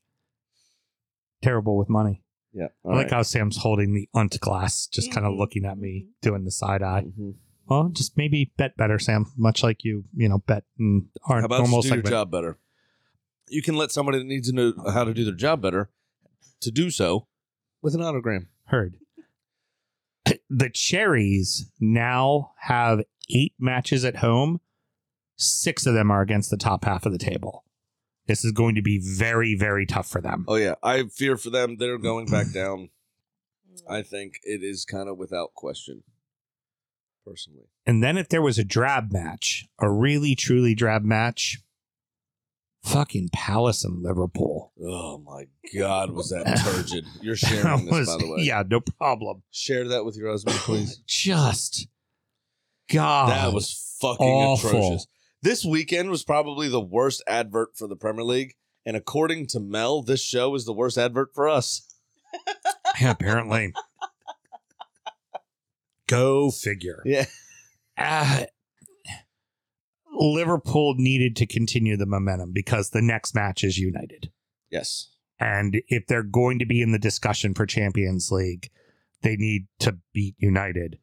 Terrible with money. Yeah. I like how Sam's holding the unt glass, just kind of looking at me, doing the side eye. Mhm. Well, just maybe bet better, Sam. Much like you, you know, bet in our How about normal do your segment. job better? You can let somebody that needs to know how to do their job better to do so with an autogram. Heard. The Cherries now have eight matches at home. Six of them are against the top half of the table. This is going to be very, very tough for them. Oh yeah, I fear for them. They're going back [CLEARS THROAT] down. I think it is kind of without question. Personally, And then if there was a drab match, a really truly drab match, fucking Palace and Liverpool. oh my god, was that [LAUGHS] turgid? You're sharing this, was- by the way. Yeah, no problem. share that with your husband, oh, please. Just God. that was fucking awful. atrocious. This weekend was probably the worst advert for the Premier League, and according to Mel, this show is the worst advert for us. [LAUGHS] Yeah, apparently. Go figure. Yeah. Uh, Liverpool needed to continue the momentum because the next match is United. Yes. And if they're going to be in the discussion for Champions League, they need to beat United.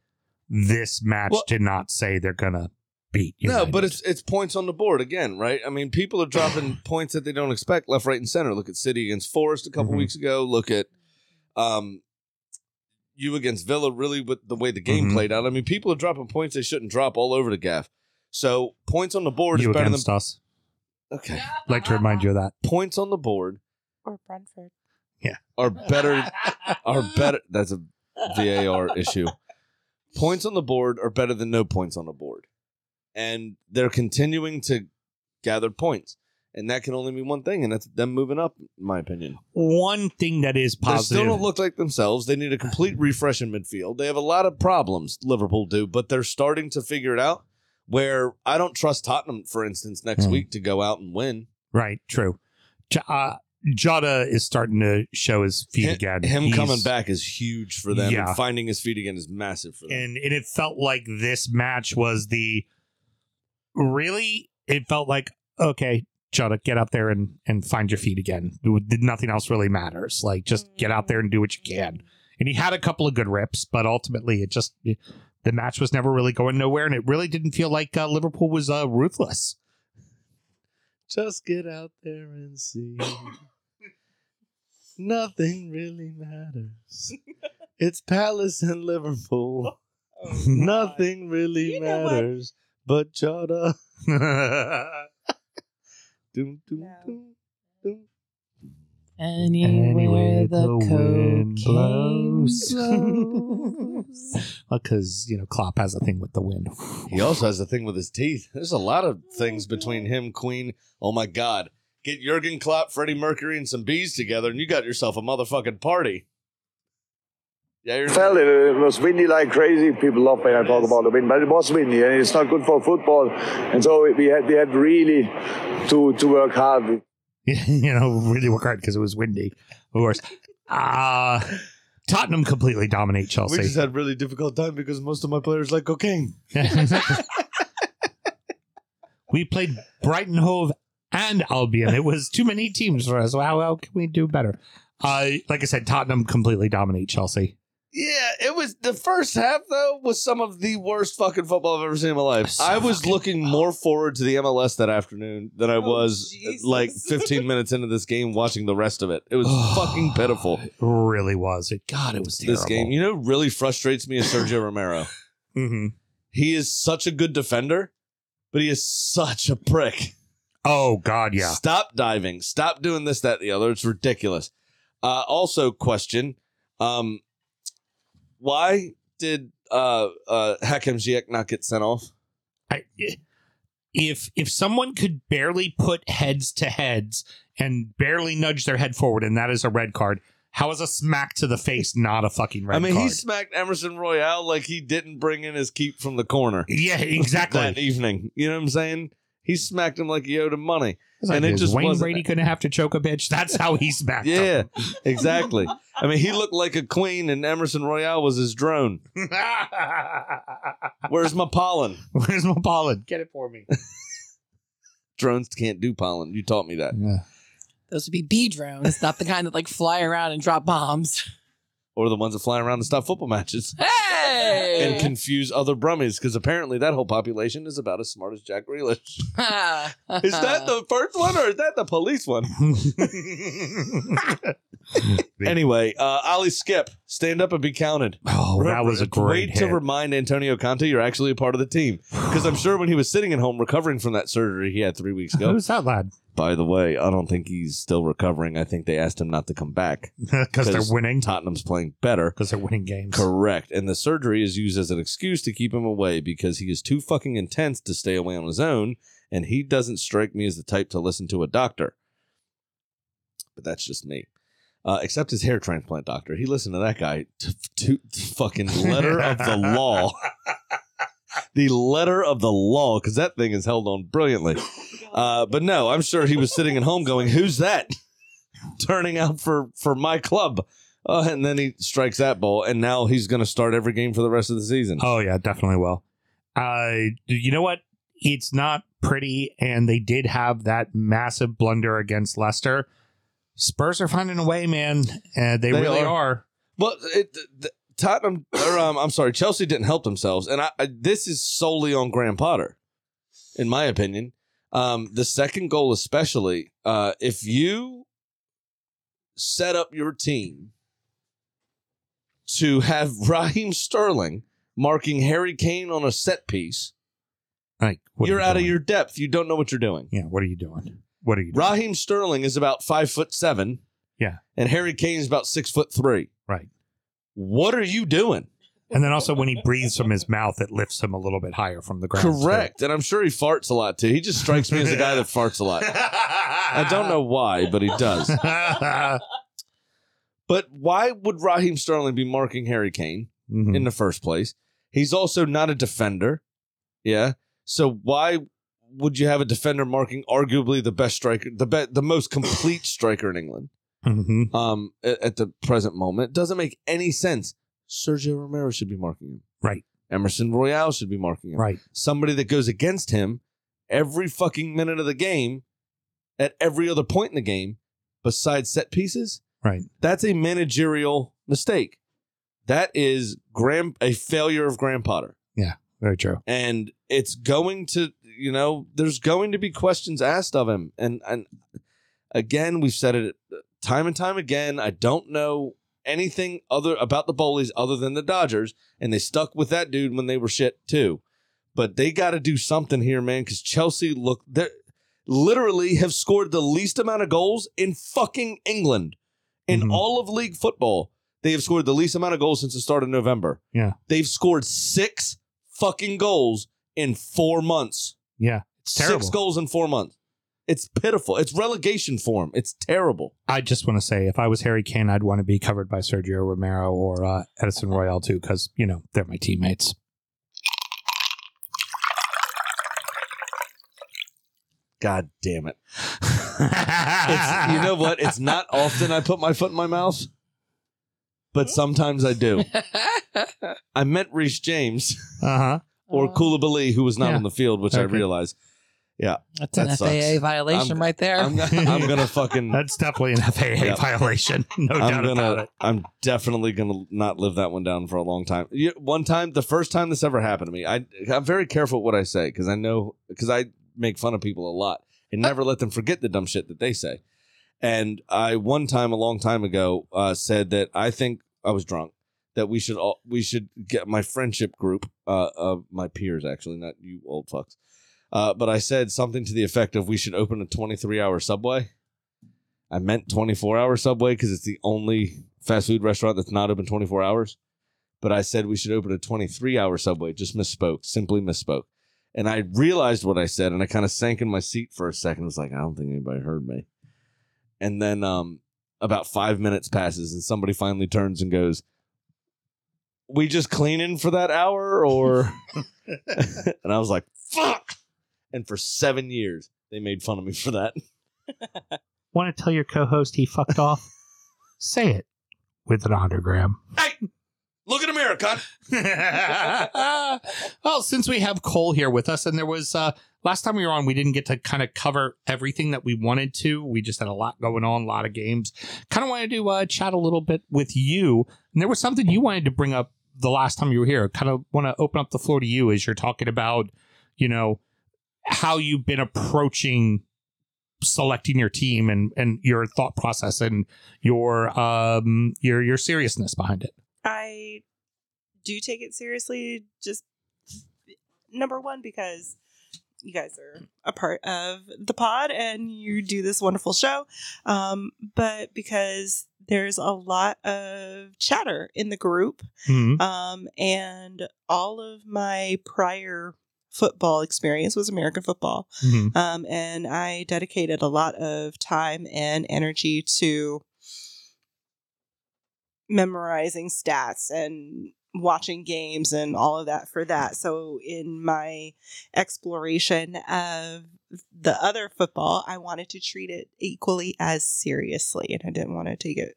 This match Well- did not say they're going to beat United. No, but it's it's points on the board again, right? I mean, people are dropping [CLEARS THROAT] points that they don't expect left, right, and center. Look at City against Forest a couple Mhm. weeks ago. Look at um you against Villa, really with the way the game Mhm. played out. I mean, people are dropping points they shouldn't drop all over the gaff. So points on the board you is better against than us. okay. like to remind you of that. Points on the board Or Brentford. Yeah, are better [LAUGHS] are better. That's a VAR issue. Points on the board are better than no points on the board, and they're continuing to gather points, and that can only mean one thing, and that's them moving up, in my opinion. One thing that is possible. They still don't look like themselves. They need a complete [SIGHS] refresh in midfield. They have a lot of problems. Liverpool do, but they're starting to figure it out. Where I don't trust Tottenham, for instance, next Hmm. week to go out and win. Right, true. Uh, Jota is starting to show his feet Him, again. him He's- coming back is huge for them. Yeah. Finding his feet again is massive for them. and and it felt like this match was the really. It felt like okay, Jota, get out there and and find your feet again. Nothing else really matters. Like just get out there and do what you can. And he had a couple of good rips, but ultimately it just the match was never really going nowhere, and it really didn't feel like uh, Liverpool was uh, ruthless. Just get out there and see. [LAUGHS] Nothing really matters. It's Palace and Liverpool. [LAUGHS] Nothing really You matters but Jota. [LAUGHS] Doom, doom, No. doom, doom. Anywhere the, wind cocaine blows. blows. Because, [LAUGHS] [LAUGHS] you know, Klopp has a thing with the wind. He also has a thing with his teeth. There's a lot of things between him, Queen. Oh my God. Get Jurgen Klopp, Freddie Mercury, and some bees together, and you got yourself a motherfucking party. Yeah, you're felt it. It was windy like crazy. People love when I talk about the wind, but it was windy and it's not good for football. And so we had we had really to to work hard. [LAUGHS] you know, really work hard because it was windy, of course. Uh, Tottenham completely dominate Chelsea. We Chelsea. just had really difficult time because most of my players like cocaine. [LAUGHS] we played Brighton Hove and Albion. It was too many teams for us. How, how can we do better? Uh, like I said, Tottenham completely dominate Chelsea. Yeah, it was the first half though was some of the worst fucking football I've ever seen in my life. So I was looking more forward to the MLS that afternoon than I Oh, was uh, Jesus. like 15 [LAUGHS] minutes into this game watching the rest of it. It was [SIGHS] fucking pitiful. It really was. It God, it was terrible. This game, you know, really frustrates me is Sergio Romero. [LAUGHS] Mhm. He is such a good defender, but he is such a prick. Oh God, yeah. Stop diving. Stop doing this, that, the other. It's ridiculous. Uh, also, question: um, Why did uh, uh, Hakim Ziyech not get sent off? I, if if someone could barely put heads to heads and barely nudge their head forward, and that is a red card, how is a smack to the face not a fucking red card? I mean, card? he smacked Emerson Royal like he didn't bring in his keep from the corner yeah, exactly. [LAUGHS] that evening. You know what I'm saying? He smacked him like he owed him money. It's like, and it is just Wayne wasn't- Brady couldn't have to choke a bitch. That's how he smacked. Him. Yeah, him. [LAUGHS] exactly. I mean, he looked like a queen, and Emerson Royal was his drone. [LAUGHS] Where's my pollen? Where's my pollen? Get it for me. [LAUGHS] Drones can't do pollen. You taught me that. Yeah. Those would be bee drones, not the kind that like fly around and drop bombs. Or the ones that fly around and stop football matches Hey! And confuse other Brummies, because apparently that whole population is about as smart as Jack Grealish. [LAUGHS] Is that the first one or is that the police one? [LAUGHS] Anyway, uh, Ollie Skipp, stand up and be counted. oh, that was a great Wait hit. to remind Antonio Conte you're actually a part of the team. Because I'm sure when he was sitting at home recovering from that surgery he had three weeks ago. Who's that lad? By the way, I don't think he's still recovering. I think they asked him not to come back. [LAUGHS] Because they're winning. Tottenham's playing better. Because they're winning games. Correct. And the surgery is used as an excuse to keep him away because he is too fucking intense to stay away on his own, and he doesn't strike me as the type to listen to a doctor. But that's just me. Uh, except his hair transplant doctor. He listened to that guy to, to, to fucking letter of the law. [LAUGHS] the letter of the law, because that thing is held on brilliantly. Uh, but no, I'm sure he was sitting at home going, "Who's that?" [LAUGHS] Turning out for for my club. Uh, and then he strikes that ball, and now he's going to start every game for the rest of the season. Oh yeah, definitely will. Uh, you know what? It's not pretty, and they did have that massive blunder against Leicester. Spurs are finding a way, man. Uh, they, They really are. are. But it, the, Tottenham, or um, I'm sorry, Chelsea didn't help themselves, and I, I, this is solely on Graham Potter, in my opinion. Um, the second goal, especially, uh, if you set up your team to have [LAUGHS] Raheem Sterling marking Harry Kane on a set piece, Like you're you out of your depth. You don't know what you're doing. Yeah, what are you doing? What are you doing? Raheem Sterling is about five foot seven. Yeah. And Harry Kane is about six foot three. Right. What are you doing? And then also when he breathes from his mouth, it lifts him a little bit higher from the ground. Correct. And I'm sure he farts a lot too. He just strikes me as a guy that farts a lot. [LAUGHS] I don't know why, but he does. [LAUGHS] But why would Raheem Sterling be marking Harry Kane Mhm. in the first place? He's also not a defender. Yeah. So why would you have a defender marking arguably the best striker, the be- the most complete [COUGHS] striker in England? Mhm. um at, at the present moment. Doesn't make any sense. Sergio Romero should be marking him. Right. Emerson Royal should be marking him. Right. Somebody that goes against him every fucking minute of the game at every other point in the game besides set pieces. Right. That's a managerial mistake. That is Graham a failure of Graham Potter. Yeah, very true. And it's going to, you know, there's going to be questions asked of him. And and again, we've said it time and time again. I don't know anything other about the Boehlys other than the Dodgers, and they stuck with that dude when they were shit too. But they got to do something here, man, because Chelsea look they're literally have scored the least amount of goals in fucking England. In Mhm. all of league football, they have scored the least amount of goals since the start of November. Yeah. They've scored six fucking goals in four months. Yeah, it's terrible. Six goals in four months. It's pitiful. It's relegation form. It's terrible. I just want to say, if I was Harry Kane, I'd want to be covered by Sergio Romero or uh, Edison Royale too, because you know they're my teammates. God damn it. It's, you know what? It's not often I put my foot in my mouth, but sometimes I do. [LAUGHS] I meant Reece James uh huh. or Koulibaly, who was not Yeah. on the field, which I Okay. realized. Yeah, That's an That FAA sucks. violation I'm- right there. I'm, I'm gonna [LAUGHS] fucking. That's definitely an FAA Yeah. violation. [LAUGHS] No I'm doubt about gonna. it. I'm definitely gonna not live that one down for a long time. You- One time, the first time this ever happened to me, I I'm very careful what I say because I know because I make fun of people a lot and never let them forget the dumb shit that they say. And I one time a long time ago uh, said that I think I was drunk that we should all we should get my friendship group uh, of my peers actually not you old fucks. Uh, but I said something to the effect of we should open a 23 hour subway. I meant 24 hour subway because it's the only fast food restaurant that's not open 24 hours. But I said we should open a 23 hour subway. Just misspoke, simply misspoke. And I realized what I said and I kind of sank in my seat for a second. I was like, I don't think anybody heard me. And then um, about five minutes passes and somebody finally turns and goes, We just cleaning for that hour? Or. [LAUGHS] [LAUGHS] and I was like, fuck. And for seven years, they made fun of me for that. Want to tell your co-host he fucked off? [LAUGHS] Say it with an autogram. Look at America. [LAUGHS] well, since we have Cole here with us, and there was uh, last time we were on, we didn't get to kind of cover everything that we wanted to. We just had a lot going on, a lot of games. Kind of wanted to uh, chat a little bit with you, and there was something you wanted to bring up the last time you were here. Kind of want to open up the floor to you as you're talking about, you know, how you've been approaching selecting your team and and your thought process and your um your your seriousness behind it. I do take it seriously. Just number one because you guys are a part of the pod and you do this wonderful show. Um, but because there's a lot of chatter in the group, Mhm. um, and all of my prior football experience was American football. Mhm. Um, and I dedicated a lot of time and energy to memorizing stats and watching games and all of that for that. So, in my exploration of the other football, I wanted to treat it equally as seriously. And I didn't want to take it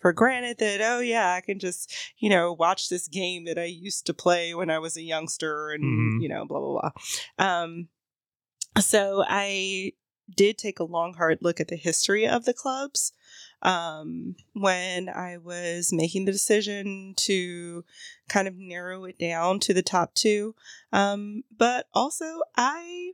for granted that, oh, yeah, I can just, you know, watch this game that I used to play when I was a youngster and, Mhm. you know, blah, blah, blah. Um, so I did take a long, hard look at the history of the clubs um, when I was making the decision to kind of narrow it down to the top two. Um, but also, I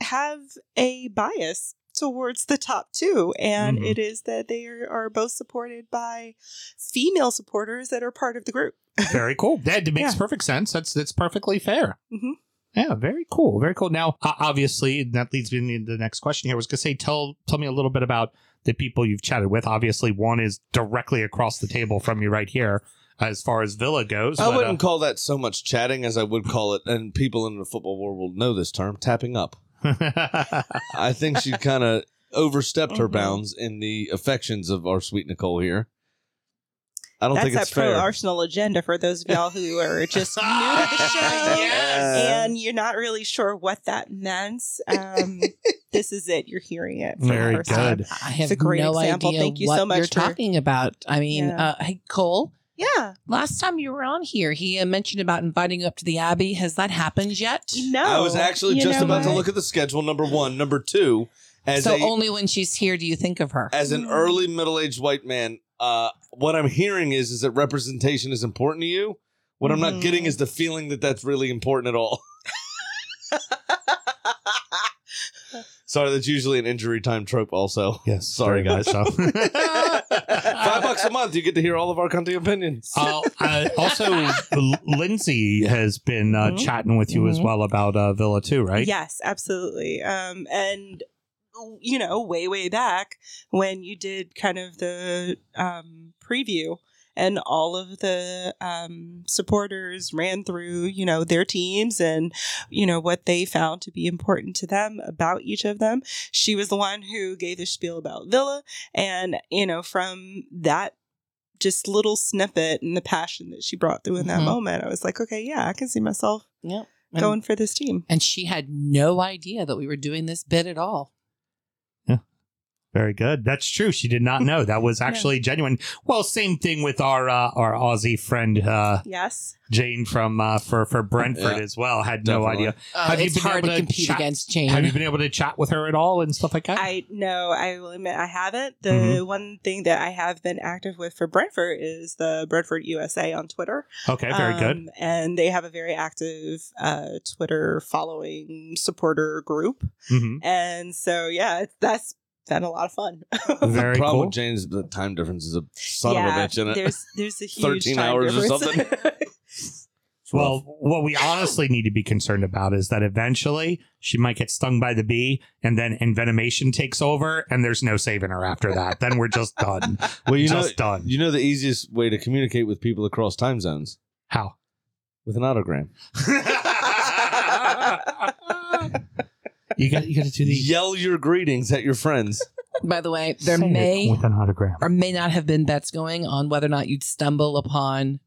have a bias towards the top two, and Mhm. it is that they are, are both supported by female supporters that are part of the group. Very cool. That makes Yeah. perfect sense. That's that's perfectly fair. Mhm. Yeah, very cool. Very cool. Now, obviously, that leads me into the next question here. I was gonna say, tell tell me a little bit about the people you've chatted with. Obviously, one is directly across the table from you right here, as far as Villa goes. I but, uh, wouldn't call that so much chatting as I would call it, and people in the football world will know this term, tapping up. uh, [LAUGHS] I think she kind of overstepped her bounds in the affections of our sweet Nicole here. I don't That's think it's that pro fair. Arsenal agenda for those of y'all who are just new to the [LAUGHS] show. Yes. and you're not really sure what that meant. Um, [LAUGHS] this is it. You're hearing it. For Very the first time. good. I have a great no example. idea Thank you what so much you're for- talking about. I mean, Yeah. uh, hey Cole, Yeah. last time you were on here, he uh, mentioned about inviting you up to the Abbey. Has that happened yet? No. I was actually You just know about to look at the schedule. Number one, number two, as so a only when she's here do you think of her? as an Mm. early middle aged white man, uh, what I'm hearing is is that representation is important to you. What I'm not Mhm. getting is the feeling that that's really important at all. [LAUGHS] Sorry, that's usually an injury time trope. Also, Yes. [LAUGHS] Sorry, guys. so. [LAUGHS] five bucks a month, you get to hear all of our country opinions. Uh, uh, also, L- Lindsay has been uh, Mhm. chatting with you as Mhm. well about uh, Villa too, right? Yes, absolutely. Um, and you know, way way back when you did kind of the um, preview, and all of the um, supporters ran through, you know, their teams and you know what they found to be important to them about each of them. She was the one who gave the spiel about Villa, and you know, from that just little snippet and the passion that she brought through in that Mhm. moment, I was like, okay, yeah, I can see myself Yep. And, going for this team. and she had no idea that we were doing this bit at all. Very good. That's true. She did not know. That was [LAUGHS] actually genuine. Well, same thing with our uh, our Aussie friend uh, Yes. Jane from uh, for for Brentford Yeah, as well. Had no idea. Uh, Have you been hard able to to compete chat- against Jane. Have you been able to chat with her at all and stuff like that? I no, I will admit I haven't. The Mhm. one thing that I have been active with for Brentford is the Brentford USA on Twitter. okay, very good. Um, And they have a very active uh, Twitter following supporter group. hmm And so yeah, that's been a lot of fun. [LAUGHS] Very the problem cool. with Jane is the time difference is a son yeah, of a bitch in it. There's there's a [LAUGHS] huge 13 time hours or something. [LAUGHS] Well, what we honestly need to be concerned about is that eventually she might get stung by the bee, and then envenomation takes over, and there's no saving her after that. then we're just done. well, you know, done. you know the easiest way to communicate with people across time zones How? with an autogram. You got you got to do the Yell your greetings at your friends. [LAUGHS] By the way, there Say it may with an autogram. or may not have been bets going on whether or not you'd stumble upon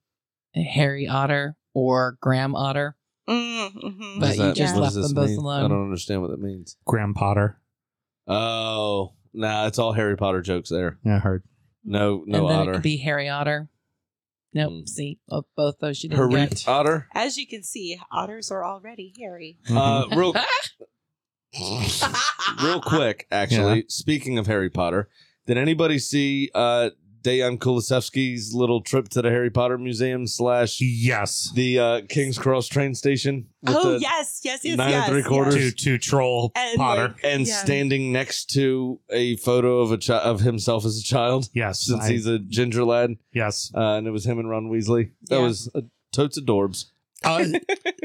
Harry Otter or Graham Otter. Mm-hmm. But What does you that- just what left does this them both mean? alone. I don't understand what that means. Graham Potter. Oh, nah, it's all Harry Potter jokes there. Yeah, I heard. No, no and then it otter. could be Harry Otter. Nope. Mm. See, both, both those you didn't Harry get. Otter. As you can see, otters are already hairy. Uh, real, [LAUGHS] [LAUGHS] real quick, actually. Yeah. Speaking of Harry Potter, did anybody see uh, Dejan Kulusevski's little trip to the Harry Potter Museum slash yes. the uh, King's Cross train station? with oh the- yes, yes, yes, nine and three quarters? To to troll And, Potter. like, And Yeah. standing next to a photo of a chi- of himself as a child, yes. since I- he's a ginger lad, yes. uh, and it was him and Ron Weasley. That Yeah. was a totes adorbs. Uh,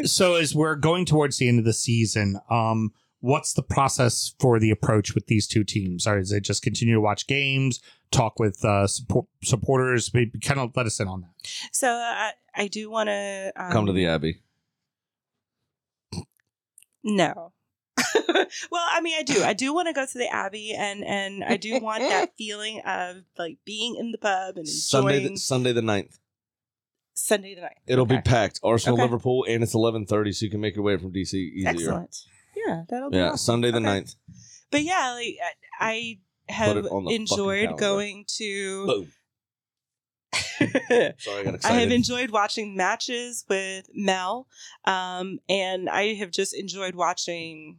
so as we're going towards the end of the season, um, what's the process for the approach with these two teams? Or is it just continue to watch games, talk with uh, support, supporters? Maybe kind of let us in on that. So I, I do want to um, Come to the Abbey. No. [LAUGHS] well, I mean, I do. I do want to go to the Abbey, and and I do want that [LAUGHS] feeling of like being in the pub and enjoying Sunday, the, Sunday the 9th. Sunday the night. It'll be packed. Arsenal, Okay. Liverpool, and it's eleven thirty, so you can make your way from DC easier. Excellent. Yeah, that'll be Yeah, awesome. Sunday the Okay. 9th. But yeah, like I I have it on the fucking enjoyed calendar. going to. Boom. [LAUGHS] Sorry, I got I excited. have enjoyed watching matches with Mel, um, and I have just enjoyed watching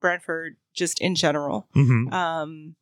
Brentford just in general. Mm-hmm. Um,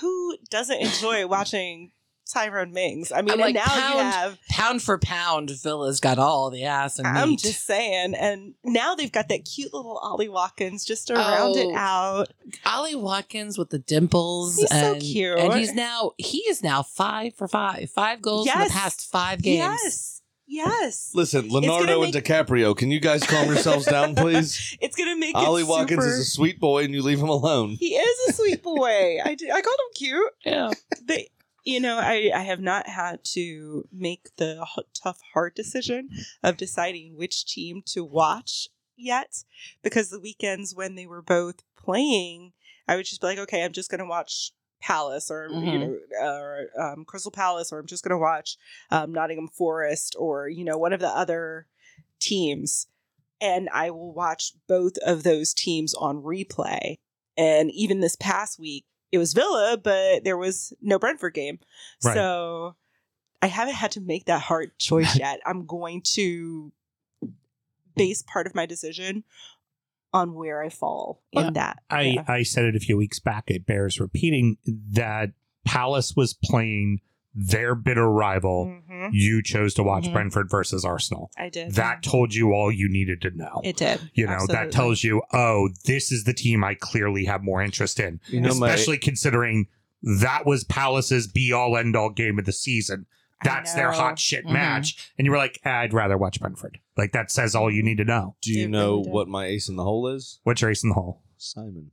who doesn't enjoy watching Tyrone Mings? I mean, I'm and like, now you have. Pound for pound, Villa's got all the ass and I'm meat. just saying, and now they've got that cute little Ollie Watkins just to round it Oh. out. Ollie Watkins with the dimples. He's so and, cute. And he's now he is now five for five. Five goals in the past five games. Yes, yes. Listen, Leonardo make- and DiCaprio, can you guys calm yourselves down, [LAUGHS] please? It's gonna make Ollie it Watkins super- is a sweet boy, and you leave him alone. He is a sweet boy. I do, I called him cute. Yeah. They, you know, I I have not had to make the h- tough hard decision of deciding which team to watch yet because the weekends when they were both playing, I would just be like, okay, I'm just gonna watch Palace or you Mhm. know or um, Crystal Palace or I'm just gonna watch um, Nottingham Forest or you know one of the other teams, and I will watch both of those teams on replay. And even this past week, it was Villa, but there was no Brentford game. Right. So I haven't had to make that hard choice [LAUGHS] yet. I'm going to base part of my decision on where I fall in Well, that. I, Yeah. I said it a few weeks back. It bears repeating that Palace was playing their bitter rival. Mhm. You chose to watch Mhm. Brentford versus Arsenal. I did. That told you all you needed to know. it did. you know, Absolutely. that tells you, oh, this is the team I clearly have more interest in. You know, my especially considering that was Palace's be all end all game of the season. That's their hot shit Mhm. match. And you were like, I'd rather watch Brentford. Like that says all you need to know. Do you It know really what my ace in the hole is? What's your ace in the hole? Simon.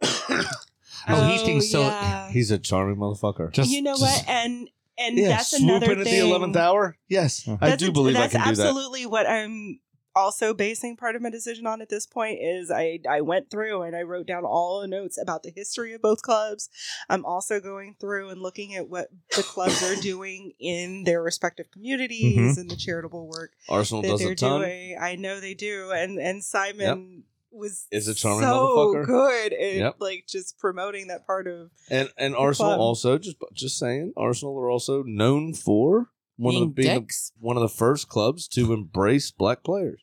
[COUGHS] Oh, he thinks so. yeah. [LAUGHS] He's a charming motherfucker. Just you know just- what? And and yeah, that's swoop another in at thing. the eleventh hour. Yes, I That's do a- believe I that's can do that. absolutely what I'm also basing part of my decision on at this point is I I went through and I wrote down all the notes about the history of both clubs. I'm also going through and looking at what the clubs are doing in their respective communities Mhm. and the charitable work Arsenal that does they're a ton. doing. I know they do, and and Simon was Is a charming so motherfucker. good at Yep. like just promoting that part of And and Arsenal club. also just just saying Arsenal are also known for one of the Being being the- one of the first clubs to embrace black players.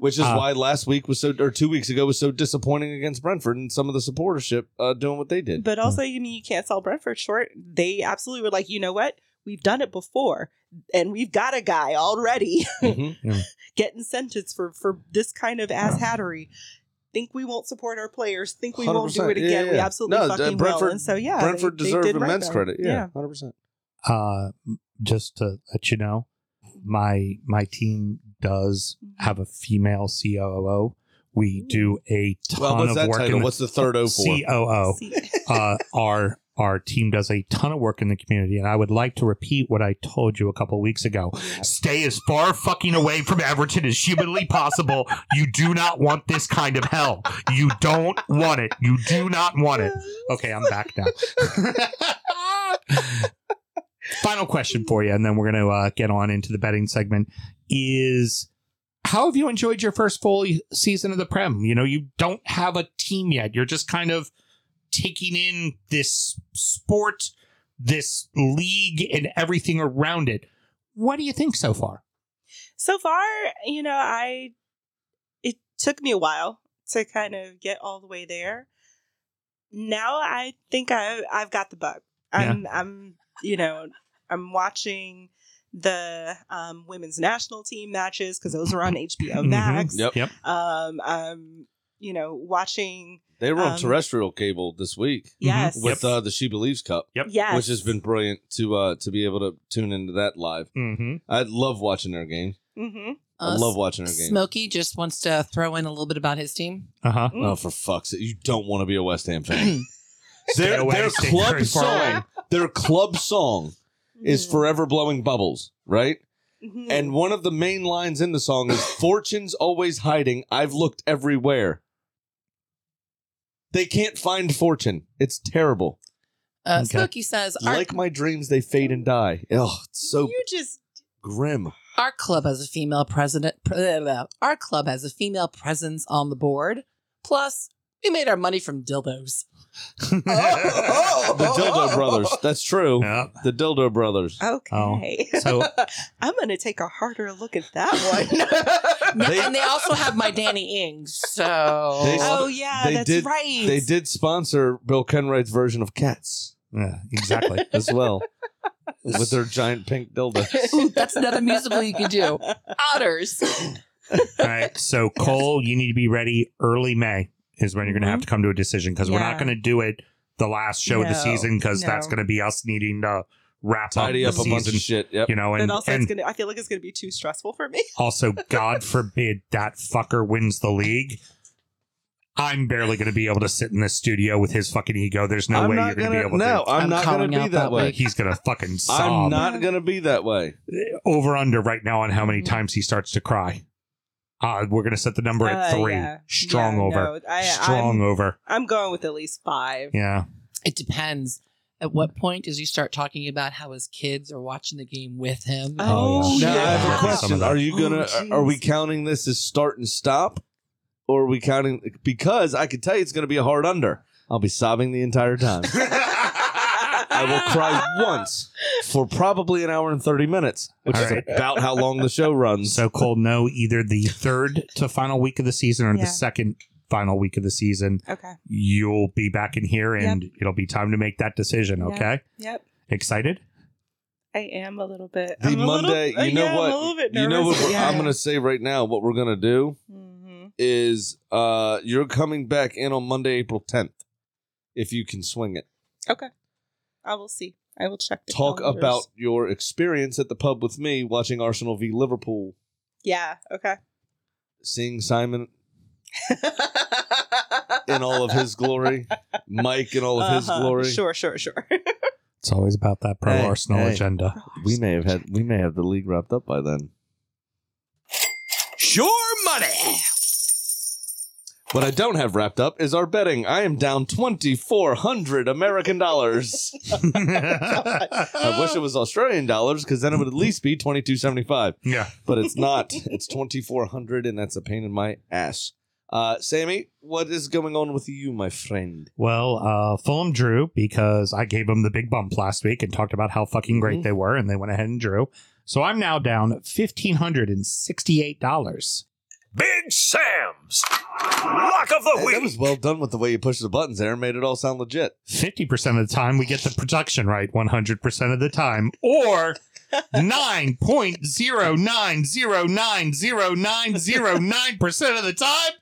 Which is Uh, why last week was so or two weeks ago was so disappointing against Brentford and some of the supportership uh, doing what they did. But also, you mean you can't sell Brentford short. They absolutely were like, you know what? We've done it before, and we've got a guy already [LAUGHS] Mhm. getting sentenced for for this kind of ass hattery. Think we won't support our players? Think we won't do it again? Yeah, We absolutely No, fucking will. And so yeah, Brentford they, they deserved did right immense by credit. Yeah, hundred percent. uh just to let you know my my team does have a female COO. We do a ton Well, what's of that work title? the What's the third O for? COO. See- uh, our our team does a ton of work in the community, and I would like to repeat what I told you a couple weeks ago. Stay as far fucking away from Everton as humanly [LAUGHS] possible. You do not want this kind of hell. You don't want it. You do not want it. Okay, I'm back now. [LAUGHS] Final question for you, and then we're going to uh, get on into the betting segment. Is how have you enjoyed your first full season of the Prem? You know, you don't have a team yet. You're just kind of taking in this sport, this league, and everything around it. What do you think so far? so far, you know, I it took me a while to kind of get all the way there. Now I think I I've got the bug. I'm I'm you know I'm watching the um, women's national team matches because those are on [LAUGHS] HBO Mhm. Max. Yep. Yep. Um, I'm you know watching They were on Um, terrestrial cable this week yes with uh, the She Believes Cup, Yep. yes which has been brilliant to uh, to be able to tune into that live. Mm-hmm. I love watching their games. hmm I Uh, love watching their game. Smokey just wants to throw in a little bit about his team. Uh huh. Oh, for fuck's sake! You don't want to be a West Ham fan. [CLEARS THROAT] Their away, their club very far away. song, their club song is forever blowing bubbles, right? Mhm. And one of the main lines in the song is "Fortune's always hiding. I've looked everywhere." They can't find fortune. It's terrible. Uh, Okay. Smokey says our, Like my dreams, they fade and die. Oh, it's so you just grim. our club has a female president. pre- blah, Our club has a female presence on the board. Plus, we made our money from dildos. [LAUGHS] The Dildo [LAUGHS] Brothers. That's true. Yeah. The Dildo Brothers. okay. Oh, so- [LAUGHS] I'm gonna take a harder look at that one. They- and they also have my Danny Ings. So They- oh yeah, they that's did- right. They did sponsor Bill Kenwright's version of Cats Yeah, exactly. as well, with their giant pink dildo. Ooh, that's another musical you could do. Otters. All right. So Cole, you need to be ready early May is when you're going to have to mm-hmm. come to a decision because we're not Yeah. going to do it the last show of the No, season because that's no. going to be us needing to wrap Tidy up up the a bunch season. of shit. Yep. You know, but and, also, and it's gonna. I feel like it's gonna be too stressful for me. [LAUGHS] also, God forbid that fucker wins the league. I'm barely going to be able to sit in this studio with his fucking ego. There's no I'm way not you're going to be gonna. able No, to. I'm, I'm not going calling to be out that that way. week. He's going to fucking I'm not going to be that way. over under right now on how many times he starts to cry. Uh, we're going to set the number at Uh, three. yeah. Strong Yeah, over. no, I, Strong I'm, over. I'm going with at least five. Yeah. It depends. At what point does he start talking about how his kids are watching the game with him? Oh, yeah. Now I have Yeah. a Some question: that. Are you gonna? Oh, are we jeez. counting this as start and stop, or are we counting? Because I could tell you it's going to be a hard under. I'll be sobbing the entire time. [LAUGHS] I will cry once for probably an hour and thirty minutes, which All is right. about how long the show runs. So Cole, no, either the third to final week of the season or Yeah. the second final week of the season, Okay. you'll be back in here and it'll be time to make that decision. Yeah. Okay. Yep. Excited? I am a little bit. the I'm a little- Monday, you know yeah, what? I'm a little bit you know what? we're- yeah. I'm going to say right now. What we're going to do Mhm. is uh you're coming back in on Monday, April 10th, if you can swing it. Okay. I will see. I will check the Talk calendars. about your experience at the pub with me watching Arsenal v Liverpool, Yeah, okay. seeing Simon [LAUGHS] in all of his glory, Mike in all of his Uh-huh. glory. Sure, sure, sure. It's always about that pro Hey, Arsenal hey. agenda. We may have had we may have the league wrapped up by then. Sure money. What I don't have wrapped up is our betting. I am down twenty four hundred American dollars. [LAUGHS] I wish it was Australian dollars because then it would at least be twenty two seventy five. yeah. But it's not. It's twenty four hundred, and that's a pain in my ass. Uh, Sammy, what is going on with you, my friend? Well, uh, Fulham drew because I gave them the big bump last week and talked about how fucking great Mhm. they were, and they went ahead and drew. So I'm now down fifteen hundred and sixty-eight dollars. Big Sam's lock of the Hey, week. that was well done with the way you pushed the buttons there and made it all sound legit. Fifty percent of the time, we get the production right. One hundred percent of the time, or [LAUGHS] nine point zero nine zero nine zero nine zero nine percent of the time.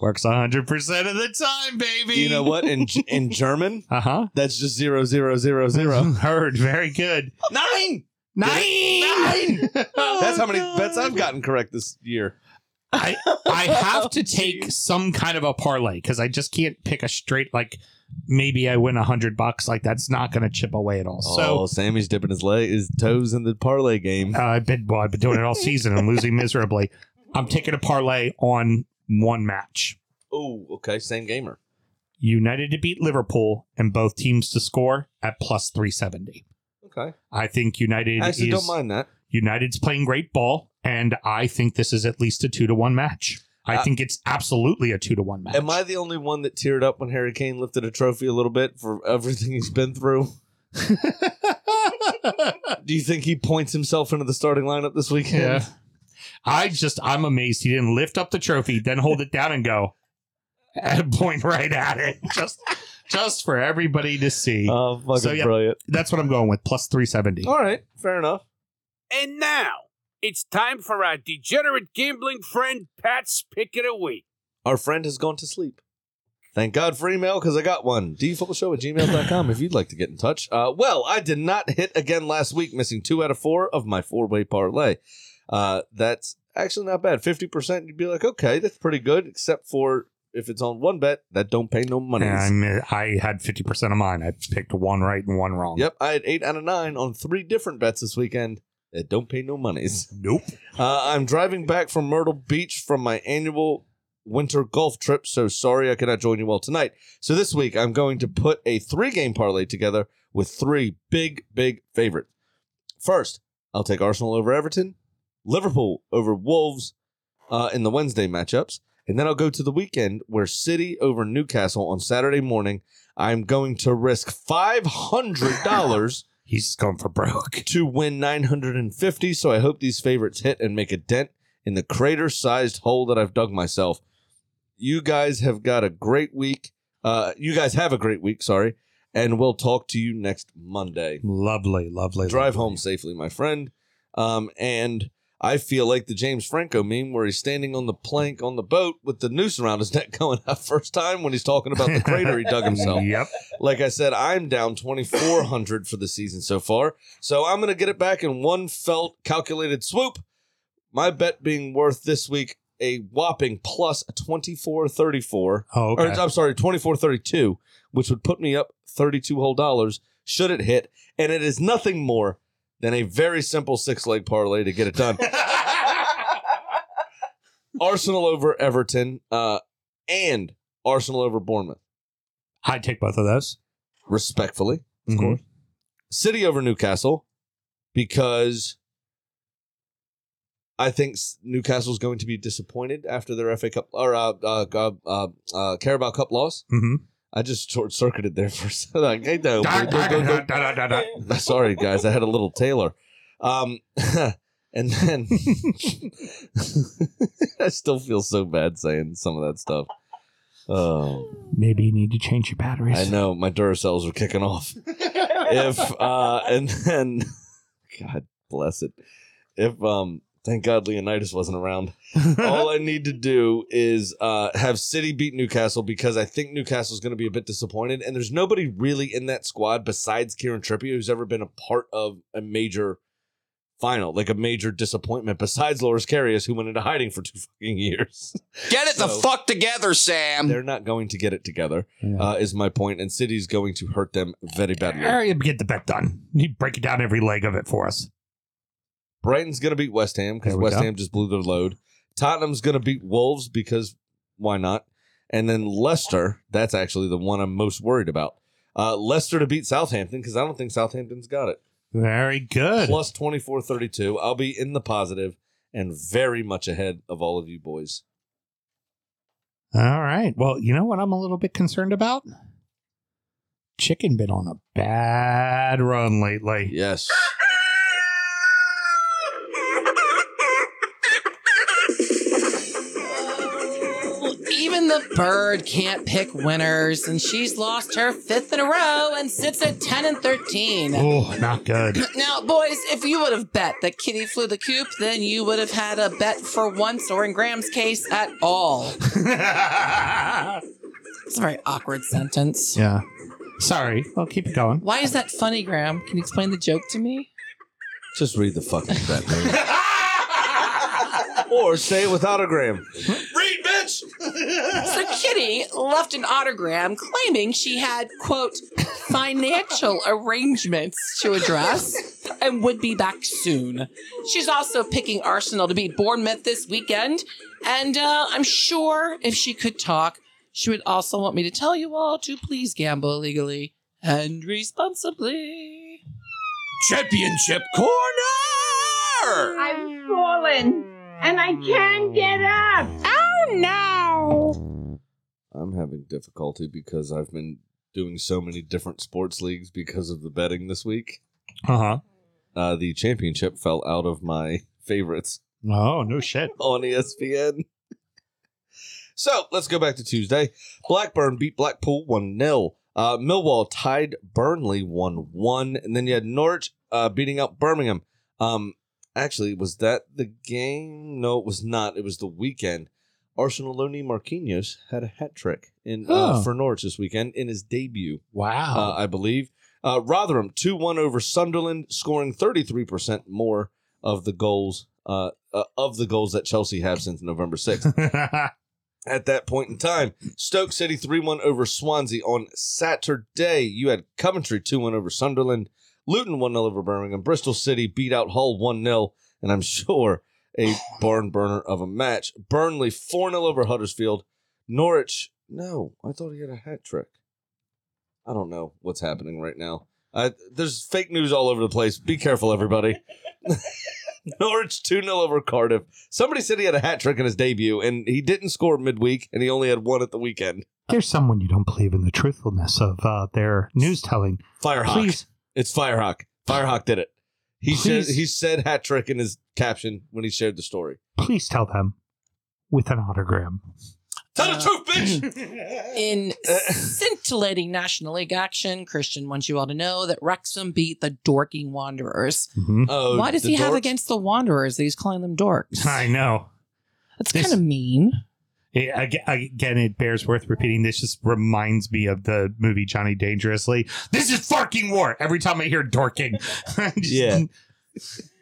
Works hundred percent of the time, baby. You know what? In in German, [LAUGHS] Uh huh. that's just zero zero zero zero. [LAUGHS] Heard. Very good. Nine. Nine. That's how many bets I've gotten correct this year. I I have to [LAUGHS] take some kind of a parlay because I just can't pick a straight like maybe I win a hundred bucks like that's not going to chip away at all. oh, So Sammy's dipping his leg, his toes in the parlay game. uh, I've been well, I've been doing it all season and losing miserably. I'm taking a parlay on one match. Oh, okay, same gamer. United to beat Liverpool and both teams to score at plus three seventy. Okay, I think United I actually is don't mind that. United's playing great ball, and I think this is at least a two to one match. I Uh, think it's absolutely a two to one match. Am I the only one that teared up when Harry Kane lifted a trophy a little bit for everything he's been through? [LAUGHS] Do you think he points himself into the starting lineup this weekend? Yeah. I just I'm amazed he didn't lift up the trophy, then hold it down and go and point right at it. Just just for everybody to see. Oh, fucking So, yeah. brilliant. That's what I'm going with. Plus three seventy. All right, fair enough. And now it's time for our degenerate gambling friend Pat's pick of the week. Our friend has gone to sleep. Thank God for email because I got one. dfootballshow at gmail.com if you'd like to get in touch. Uh, well, I did not hit again last week, missing two out of four of my four way parlay. Uh, that's actually not bad. 50%, you'd be like, okay, that's pretty good, except for if it's on one bet, that don't pay no money. And I'm, I had fifty percent of mine. I picked one right and one wrong. Yep, I had eight out of nine on three different bets this weekend that don't pay no monies. [LAUGHS] Nope. Uh, I'm driving back from Myrtle Beach from my annual winter golf trip, so sorry I cannot join you all tonight. So this week, I'm going to put a three game parlay together with three big, big favorites. First, I'll take Arsenal over Everton, Liverpool over Wolves uh, in the Wednesday matchups, and then I'll go to the weekend where City over Newcastle on Saturday morning. I'm going to risk $500 [LAUGHS] He's going for broke. [LAUGHS] to win 950 so i hope these favorites hit and make a dent in the crater sized hole that i've dug myself you guys have got a great week uh you guys have a great week sorry and we'll talk to you next monday Lovely, lovely. drive lovely. home safely my friend um and i feel like the james franco meme where he's standing on the plank on the boat with the noose around his [LAUGHS] neck going out first time when he's talking about the crater he dug himself [LAUGHS] Yep. like I said, I'm down 2,400 for the season so far. So I'm going to get it back in one felt calculated swoop. My bet being worth this week a whopping plus 2434. Oh, Or. I'm sorry, 2432, which would put me up 32 whole dollars should it hit. And it is nothing more than a very simple six leg parlay to get it done. [LAUGHS] Arsenal over Everton uh, and Arsenal over Bournemouth, I'd take both of those. respectfully. of Mhm. course. City over Newcastle because I think s- Newcastle's going to be disappointed after their FA Cup or uh, uh, uh, uh, uh, Carabao Cup loss. Mhm. I just short circuited there for a [LAUGHS] second. Like, hey, no. Sorry, guys, I had a little Taylor. Um, [LAUGHS] and then [LAUGHS] I still feel so bad saying some of that stuff. Oh, Maybe you need to change your batteries. I know my Duracells are kicking off. if uh, and then, God bless it. If um Thank God Leonidas wasn't around. [LAUGHS] All I need to do is uh, have City beat Newcastle because I think Newcastle's going to be a bit disappointed. And there's nobody really in that squad besides Kieran Trippier who's ever been a part of a major final, like a major disappointment, besides Loris Karius, who went into hiding for two [LAUGHS] fucking years. Get it the fuck together, Sam. They're not going to get it together, Yeah. uh, is my point. point, And City's going to hurt them very badly. Hurry up, get the bet done. You break it down every leg of it for us. Brighton's going to beat West Ham because There we West go. Ham just blew their load. Tottenham's going to beat Wolves because why not? And then Leicester, that's actually the one I'm most worried about. Uh, Leicester to beat Southampton because I don't think Southampton's got it. Very good. Plus 24 32. I'll be in the positive and very much ahead of all of you boys. All right. Well, you know what I'm a little bit concerned about? Chicken been on a bad run lately. Yes. The bird can't pick winners, and she's lost her fifth in a row and sits at 10 and 13. Oh, not good. [CLEARS THROAT] Now, boys, if you would have bet that Kitty flew the coop, then you would have had a bet for once, or in Graham's case, at all. [LAUGHS] It's a very awkward sentence. yeah. Sorry. Well, keep it going. Why is that funny, Graham? Can you explain the joke to me? Just read the fucking bet, man. [LAUGHS] or say it without a Read, bitch! So Kitty left an autogram claiming she had, quote, financial arrangements to address and would be back soon. She's also picking Arsenal to beat Bournemouth this weekend. And uh, I'm sure if she could talk, she would also want me to tell you all to please gamble legally and responsibly. Championship corner. I've fallen and I can't get up. Oh no! I'm having difficulty because I've been doing so many different sports leagues because of the betting this week. Uh huh. Uh, the championship fell out of my [LAUGHS] favorites Oh, no shit. [LAUGHS] on ESPN. so let's go back to Tuesday. Blackburn beat Blackpool 1 0. Uh, Millwall tied Burnley 1 1. And then you had Norwich uh, beating out Birmingham. Um, actually, was that the game? No, it was not. It was the weekend. Arsenal Loni Marquinhos had a hat trick in uh, Oh. for Norwich this weekend in his debut Wow. uh, I believe. Uh, Rotherham 2 1 over Sunderland, scoring 33% more of the goals. Uh, uh, of the goals that Chelsea have since November 6th. [LAUGHS] At that point in time, Stoke City 3 1 over Swansea. On Saturday, you had Coventry 2 1 over Sunderland, Luton 1 0 over Birmingham, Bristol City beat out Hull 1 0, and I'm [LAUGHS] sure a barn burner of a match. Burnley 4 0 over Huddersfield. Norwich, no, I thought he had a hat trick. I don't know what's happening right now. Uh, there's fake news all over the place. Be careful, everybody. [LAUGHS] [LAUGHS] Norwich 2 0 over Cardiff. Somebody said he had a hat trick in his debut, and he didn't score midweek, and he only had one at the weekend. There's someone you don't believe in the truthfulness of uh, their news telling. Firehawk. Please, It's Firehawk. Firehawk did it. He said, he said hat trick in his caption when he shared the story. please tell them with an autogram. Tell Uh, the truth, bitch! [LAUGHS] In [LAUGHS] scintillating National League action, Christian wants you all to know that Wrexham beat the Dorking Wanderers. Mhm. Oh, Why does the he have against the Wanderers that he's calling them dorks? I know. That's kind of mean. Ag- Again, it bears worth repeating. This just reminds me of the movie Johnny Dangerously. This is farking war. Every time I hear dorking, [LAUGHS] Just- Yeah. [LAUGHS]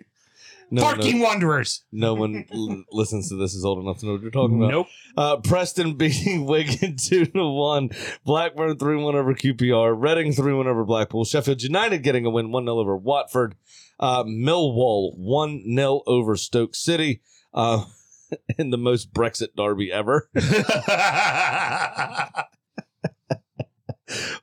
No, no, wanderers. no one l- listens to this is old enough to know what you're talking about. Nope. Uh, Preston [LAUGHS] beating Wigan 2 to 1. Blackburn 3 1 over QPR. Reading 3 1 over Blackpool. Sheffield United getting a win 1 0 over Watford. Uh, Millwall 1 0 over Stoke City. Uh, [LAUGHS] in the most Brexit derby ever. [LAUGHS]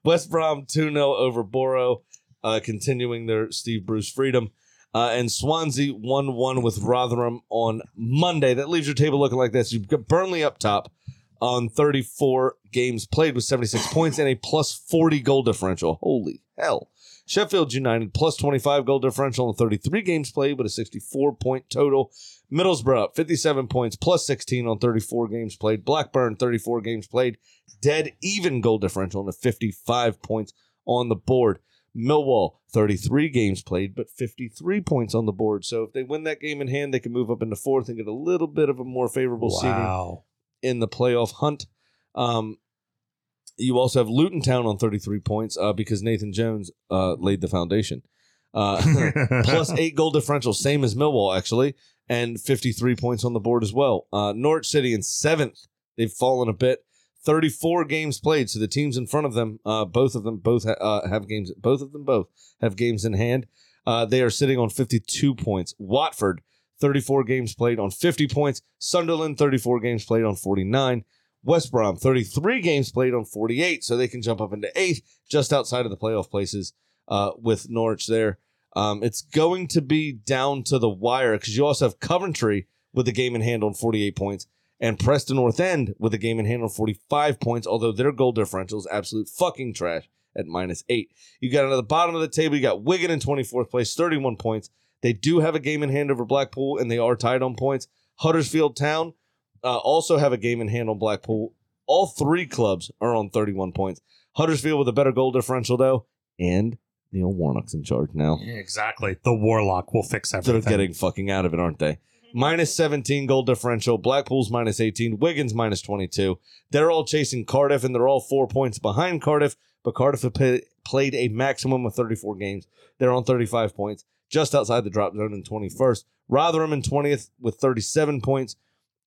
West Brom 2 0 over Boro, uh, continuing their Steve Bruce freedom. Uh, and Swansea 1 1 with Rotherham on Monday. That leaves your table looking like this. You've got Burnley up top on 34 games played with 76 [SIGHS] points and a plus 40 goal differential. Holy hell. Sheffield United plus 25 goal differential on 33 games played with a 64 point total. Middlesbrough up 57 points plus 16 on 34 games played. Blackburn 34 games played. Dead even goal differential and a 55 points on the board. Millwall, 33 games played, but 53 points on the board. So if they win that game in hand, they can move up into fourth and get a little bit of a more favorable seeding Wow. in the playoff hunt. Um, you also have Luton Town on 33 points uh, because Nathan Jones uh, laid the foundation. Uh, [LAUGHS] plus [LAUGHS] eight goal differential, same as Millwall, actually, and 53 points on the board as well. Uh, Norwich City in seventh. They've fallen a bit. 34 games played. So the teams in front of them, uh, both of them, both ha- uh, have games. Both of them both have games in hand. Uh, they are sitting on 52 points. Watford, 34 games played on 50 points. Sunderland, 34 games played on 49. West Brom, 33 games played on 48. So they can jump up into eighth, just outside of the playoff places uh, with Norwich there. Um, it's going to be down to the wire because you also have Coventry with a game in hand on 48 points and Preston North End with a game in hand on 45 points, although their goal differential is absolute fucking trash at minus eight. You got at the bottom of the table, you got Wigan in 24th place, 31 points. They do have a game in hand over Blackpool, and they are tied on points. Huddersfield Town uh, also have a game in hand on Blackpool. All three clubs are on 31 points. Huddersfield with a better goal differential, though, and Neil Warnock's in charge now. Yeah, exactly. The Warlock will fix everything. They're getting fucking out of it, aren't they? Minus 17 goal differential. Blackpool's minus 18. Wigan's minus 22. They're all chasing Cardiff, and they're all four points behind Cardiff. But Cardiff have pay, played a maximum of 34 games. They're on 35 points, just outside the drop zone in 21st. Rotherham in 20th with 37 points.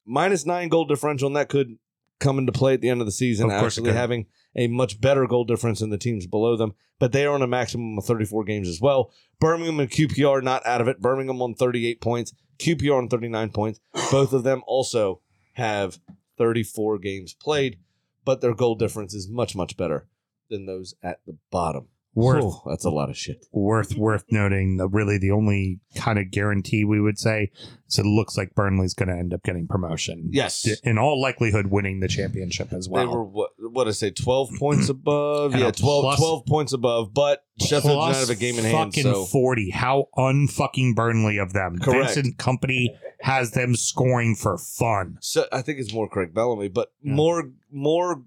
Minus nine goal differential, and that could come into play at the end of the season, Of course actually having a much better goal difference than the teams below them. But they are on a maximum of 34 games as well. Birmingham and QPR not out of it. Birmingham on 38 points, QPR on 39 points. Both of them also have 34 games played, but their goal difference is much, much better than those at the bottom. Worth that's a lot of shit. worth worth noting really the only kind of guarantee we would say is it looks like Burnley's going to end up getting promotion. Yes. In all likelihood, winning the championship as well. They were what? What I say? Twelve [CLEARS THROAT] points above. Yeah, a 12, plus- 12 points above. But Sheffield United have a game in hand. fucking So 40. How unfucking Burnley of them. Correct. Vincent Kompany has them scoring for fun. so I think it's more Craig Bellamy, but Yeah. more more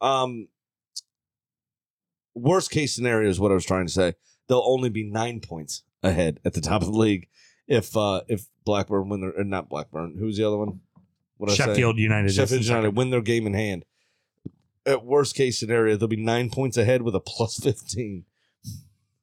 um worst case scenario is what I was trying to say. They'll only be nine points ahead at the top of the league if uh if Blackburn win their or not Blackburn. Who's the other one? What did I say? Sheffield United. Sheffield United win their game in hand. At worst case scenario, they'll be nine points ahead with a plus [LAUGHS] fifteen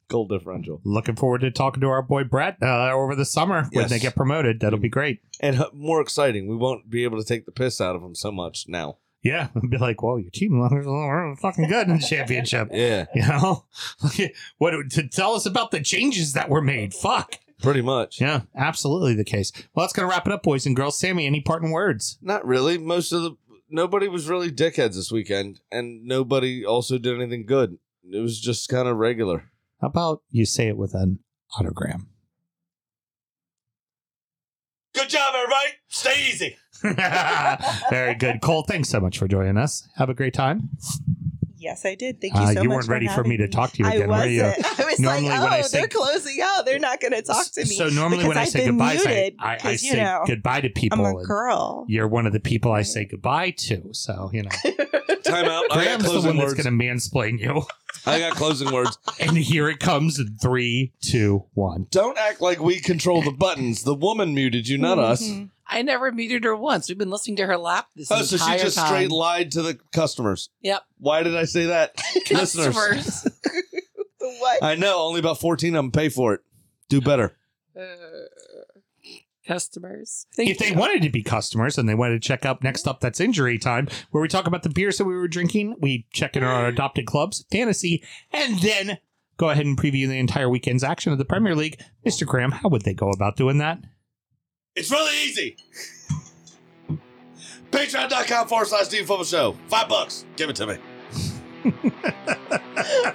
goal differential. Looking forward to talking to our boy Brett uh, over the summer when they get promoted. That'll be great. And more exciting, we won't be able to take the piss out of them so much now. Yeah, and [LAUGHS] be like, "Well, your team [LAUGHS] are fucking good in the championship." Yeah, You know, [LAUGHS] what to tell us about the changes that were made? Fuck. pretty much. Yeah, absolutely the case. Well, that's gonna wrap it up, boys and girls. Sammy, any parting words? Not really. Most of the nobody was really dickheads this weekend, and nobody also did anything good. It was just kind of regular. How about you say it with an autogram? Good job, everybody. Stay easy. [LAUGHS] Very good, Cole. Thanks so much for joining us. Have a great time. Yes, I did. Thank you Uh, you much. weren't ready for having me to talk to you again, were wasn't. you? I was Normally like, when I oh, say- they're closing out. They're not going to talk to me. So normally when I I've say been goodbyes, I, muted, I, I 'cause, say know, goodbye to people. I'm a girl. You're one of the people I say goodbye to. So you know, [LAUGHS] Time out. I got Graham's the closing one that's going to mansplain you. [LAUGHS] I got closing words. And here it comes in three, two, one. Don't act like we control the buttons. The woman muted you, not us. Mhm. I never muted her once. We've been listening to her lap this Oh, so entire she just time. straight lied to the customers. Yep. Why did I say that? [LAUGHS] Listeners. Customers. The [LAUGHS] what? I know. Only about 14 of them pay for it. Do better. Uh, customers. Thank if they wanted to be customers and they wanted to check up next mm-hmm. up, that's injury time, where we talk about the beers that we were drinking. We check in on our mm. adopted clubs, fantasy, and then go ahead and preview the entire weekend's action of the Premier League. Mr. Graham, how would they go about doing that? It's really easy. Patreon.com forward slash Dean Football Show. Five bucks. Give it to me. [LAUGHS] [LAUGHS]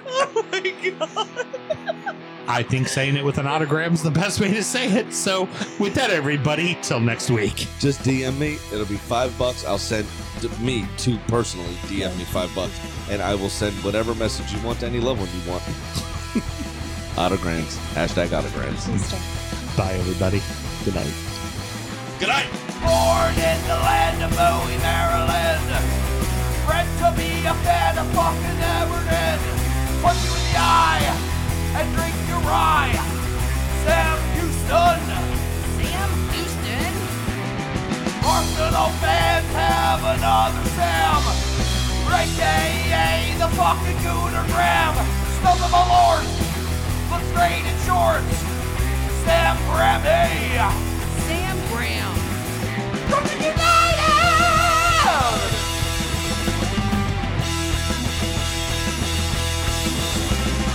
oh my god. I think saying it with an autogram is the best way to say it. So, with that, everybody, till next week. Just DM me. It'll be five bucks. I'll send to me to personally DM me five bucks, and I will send whatever message you want to any loved one you want. [LAUGHS] autograms. Hashtag autograms. Bye, everybody. Good night. Good night. Born in the land of Bowie, Maryland. Bred to be a fan of fucking Everton. Punch you in the eye and drink your rye. Sam Houston. Sam Houston. Arsenal fans have another Sam. AKA the fucking Gooner Graham. Stump of a lord. Look straight in shorts. Sam Grammy. Sam Graham. Brooklyn United!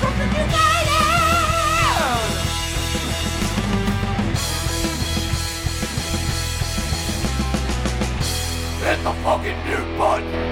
Brooklyn United! hit the fucking new button.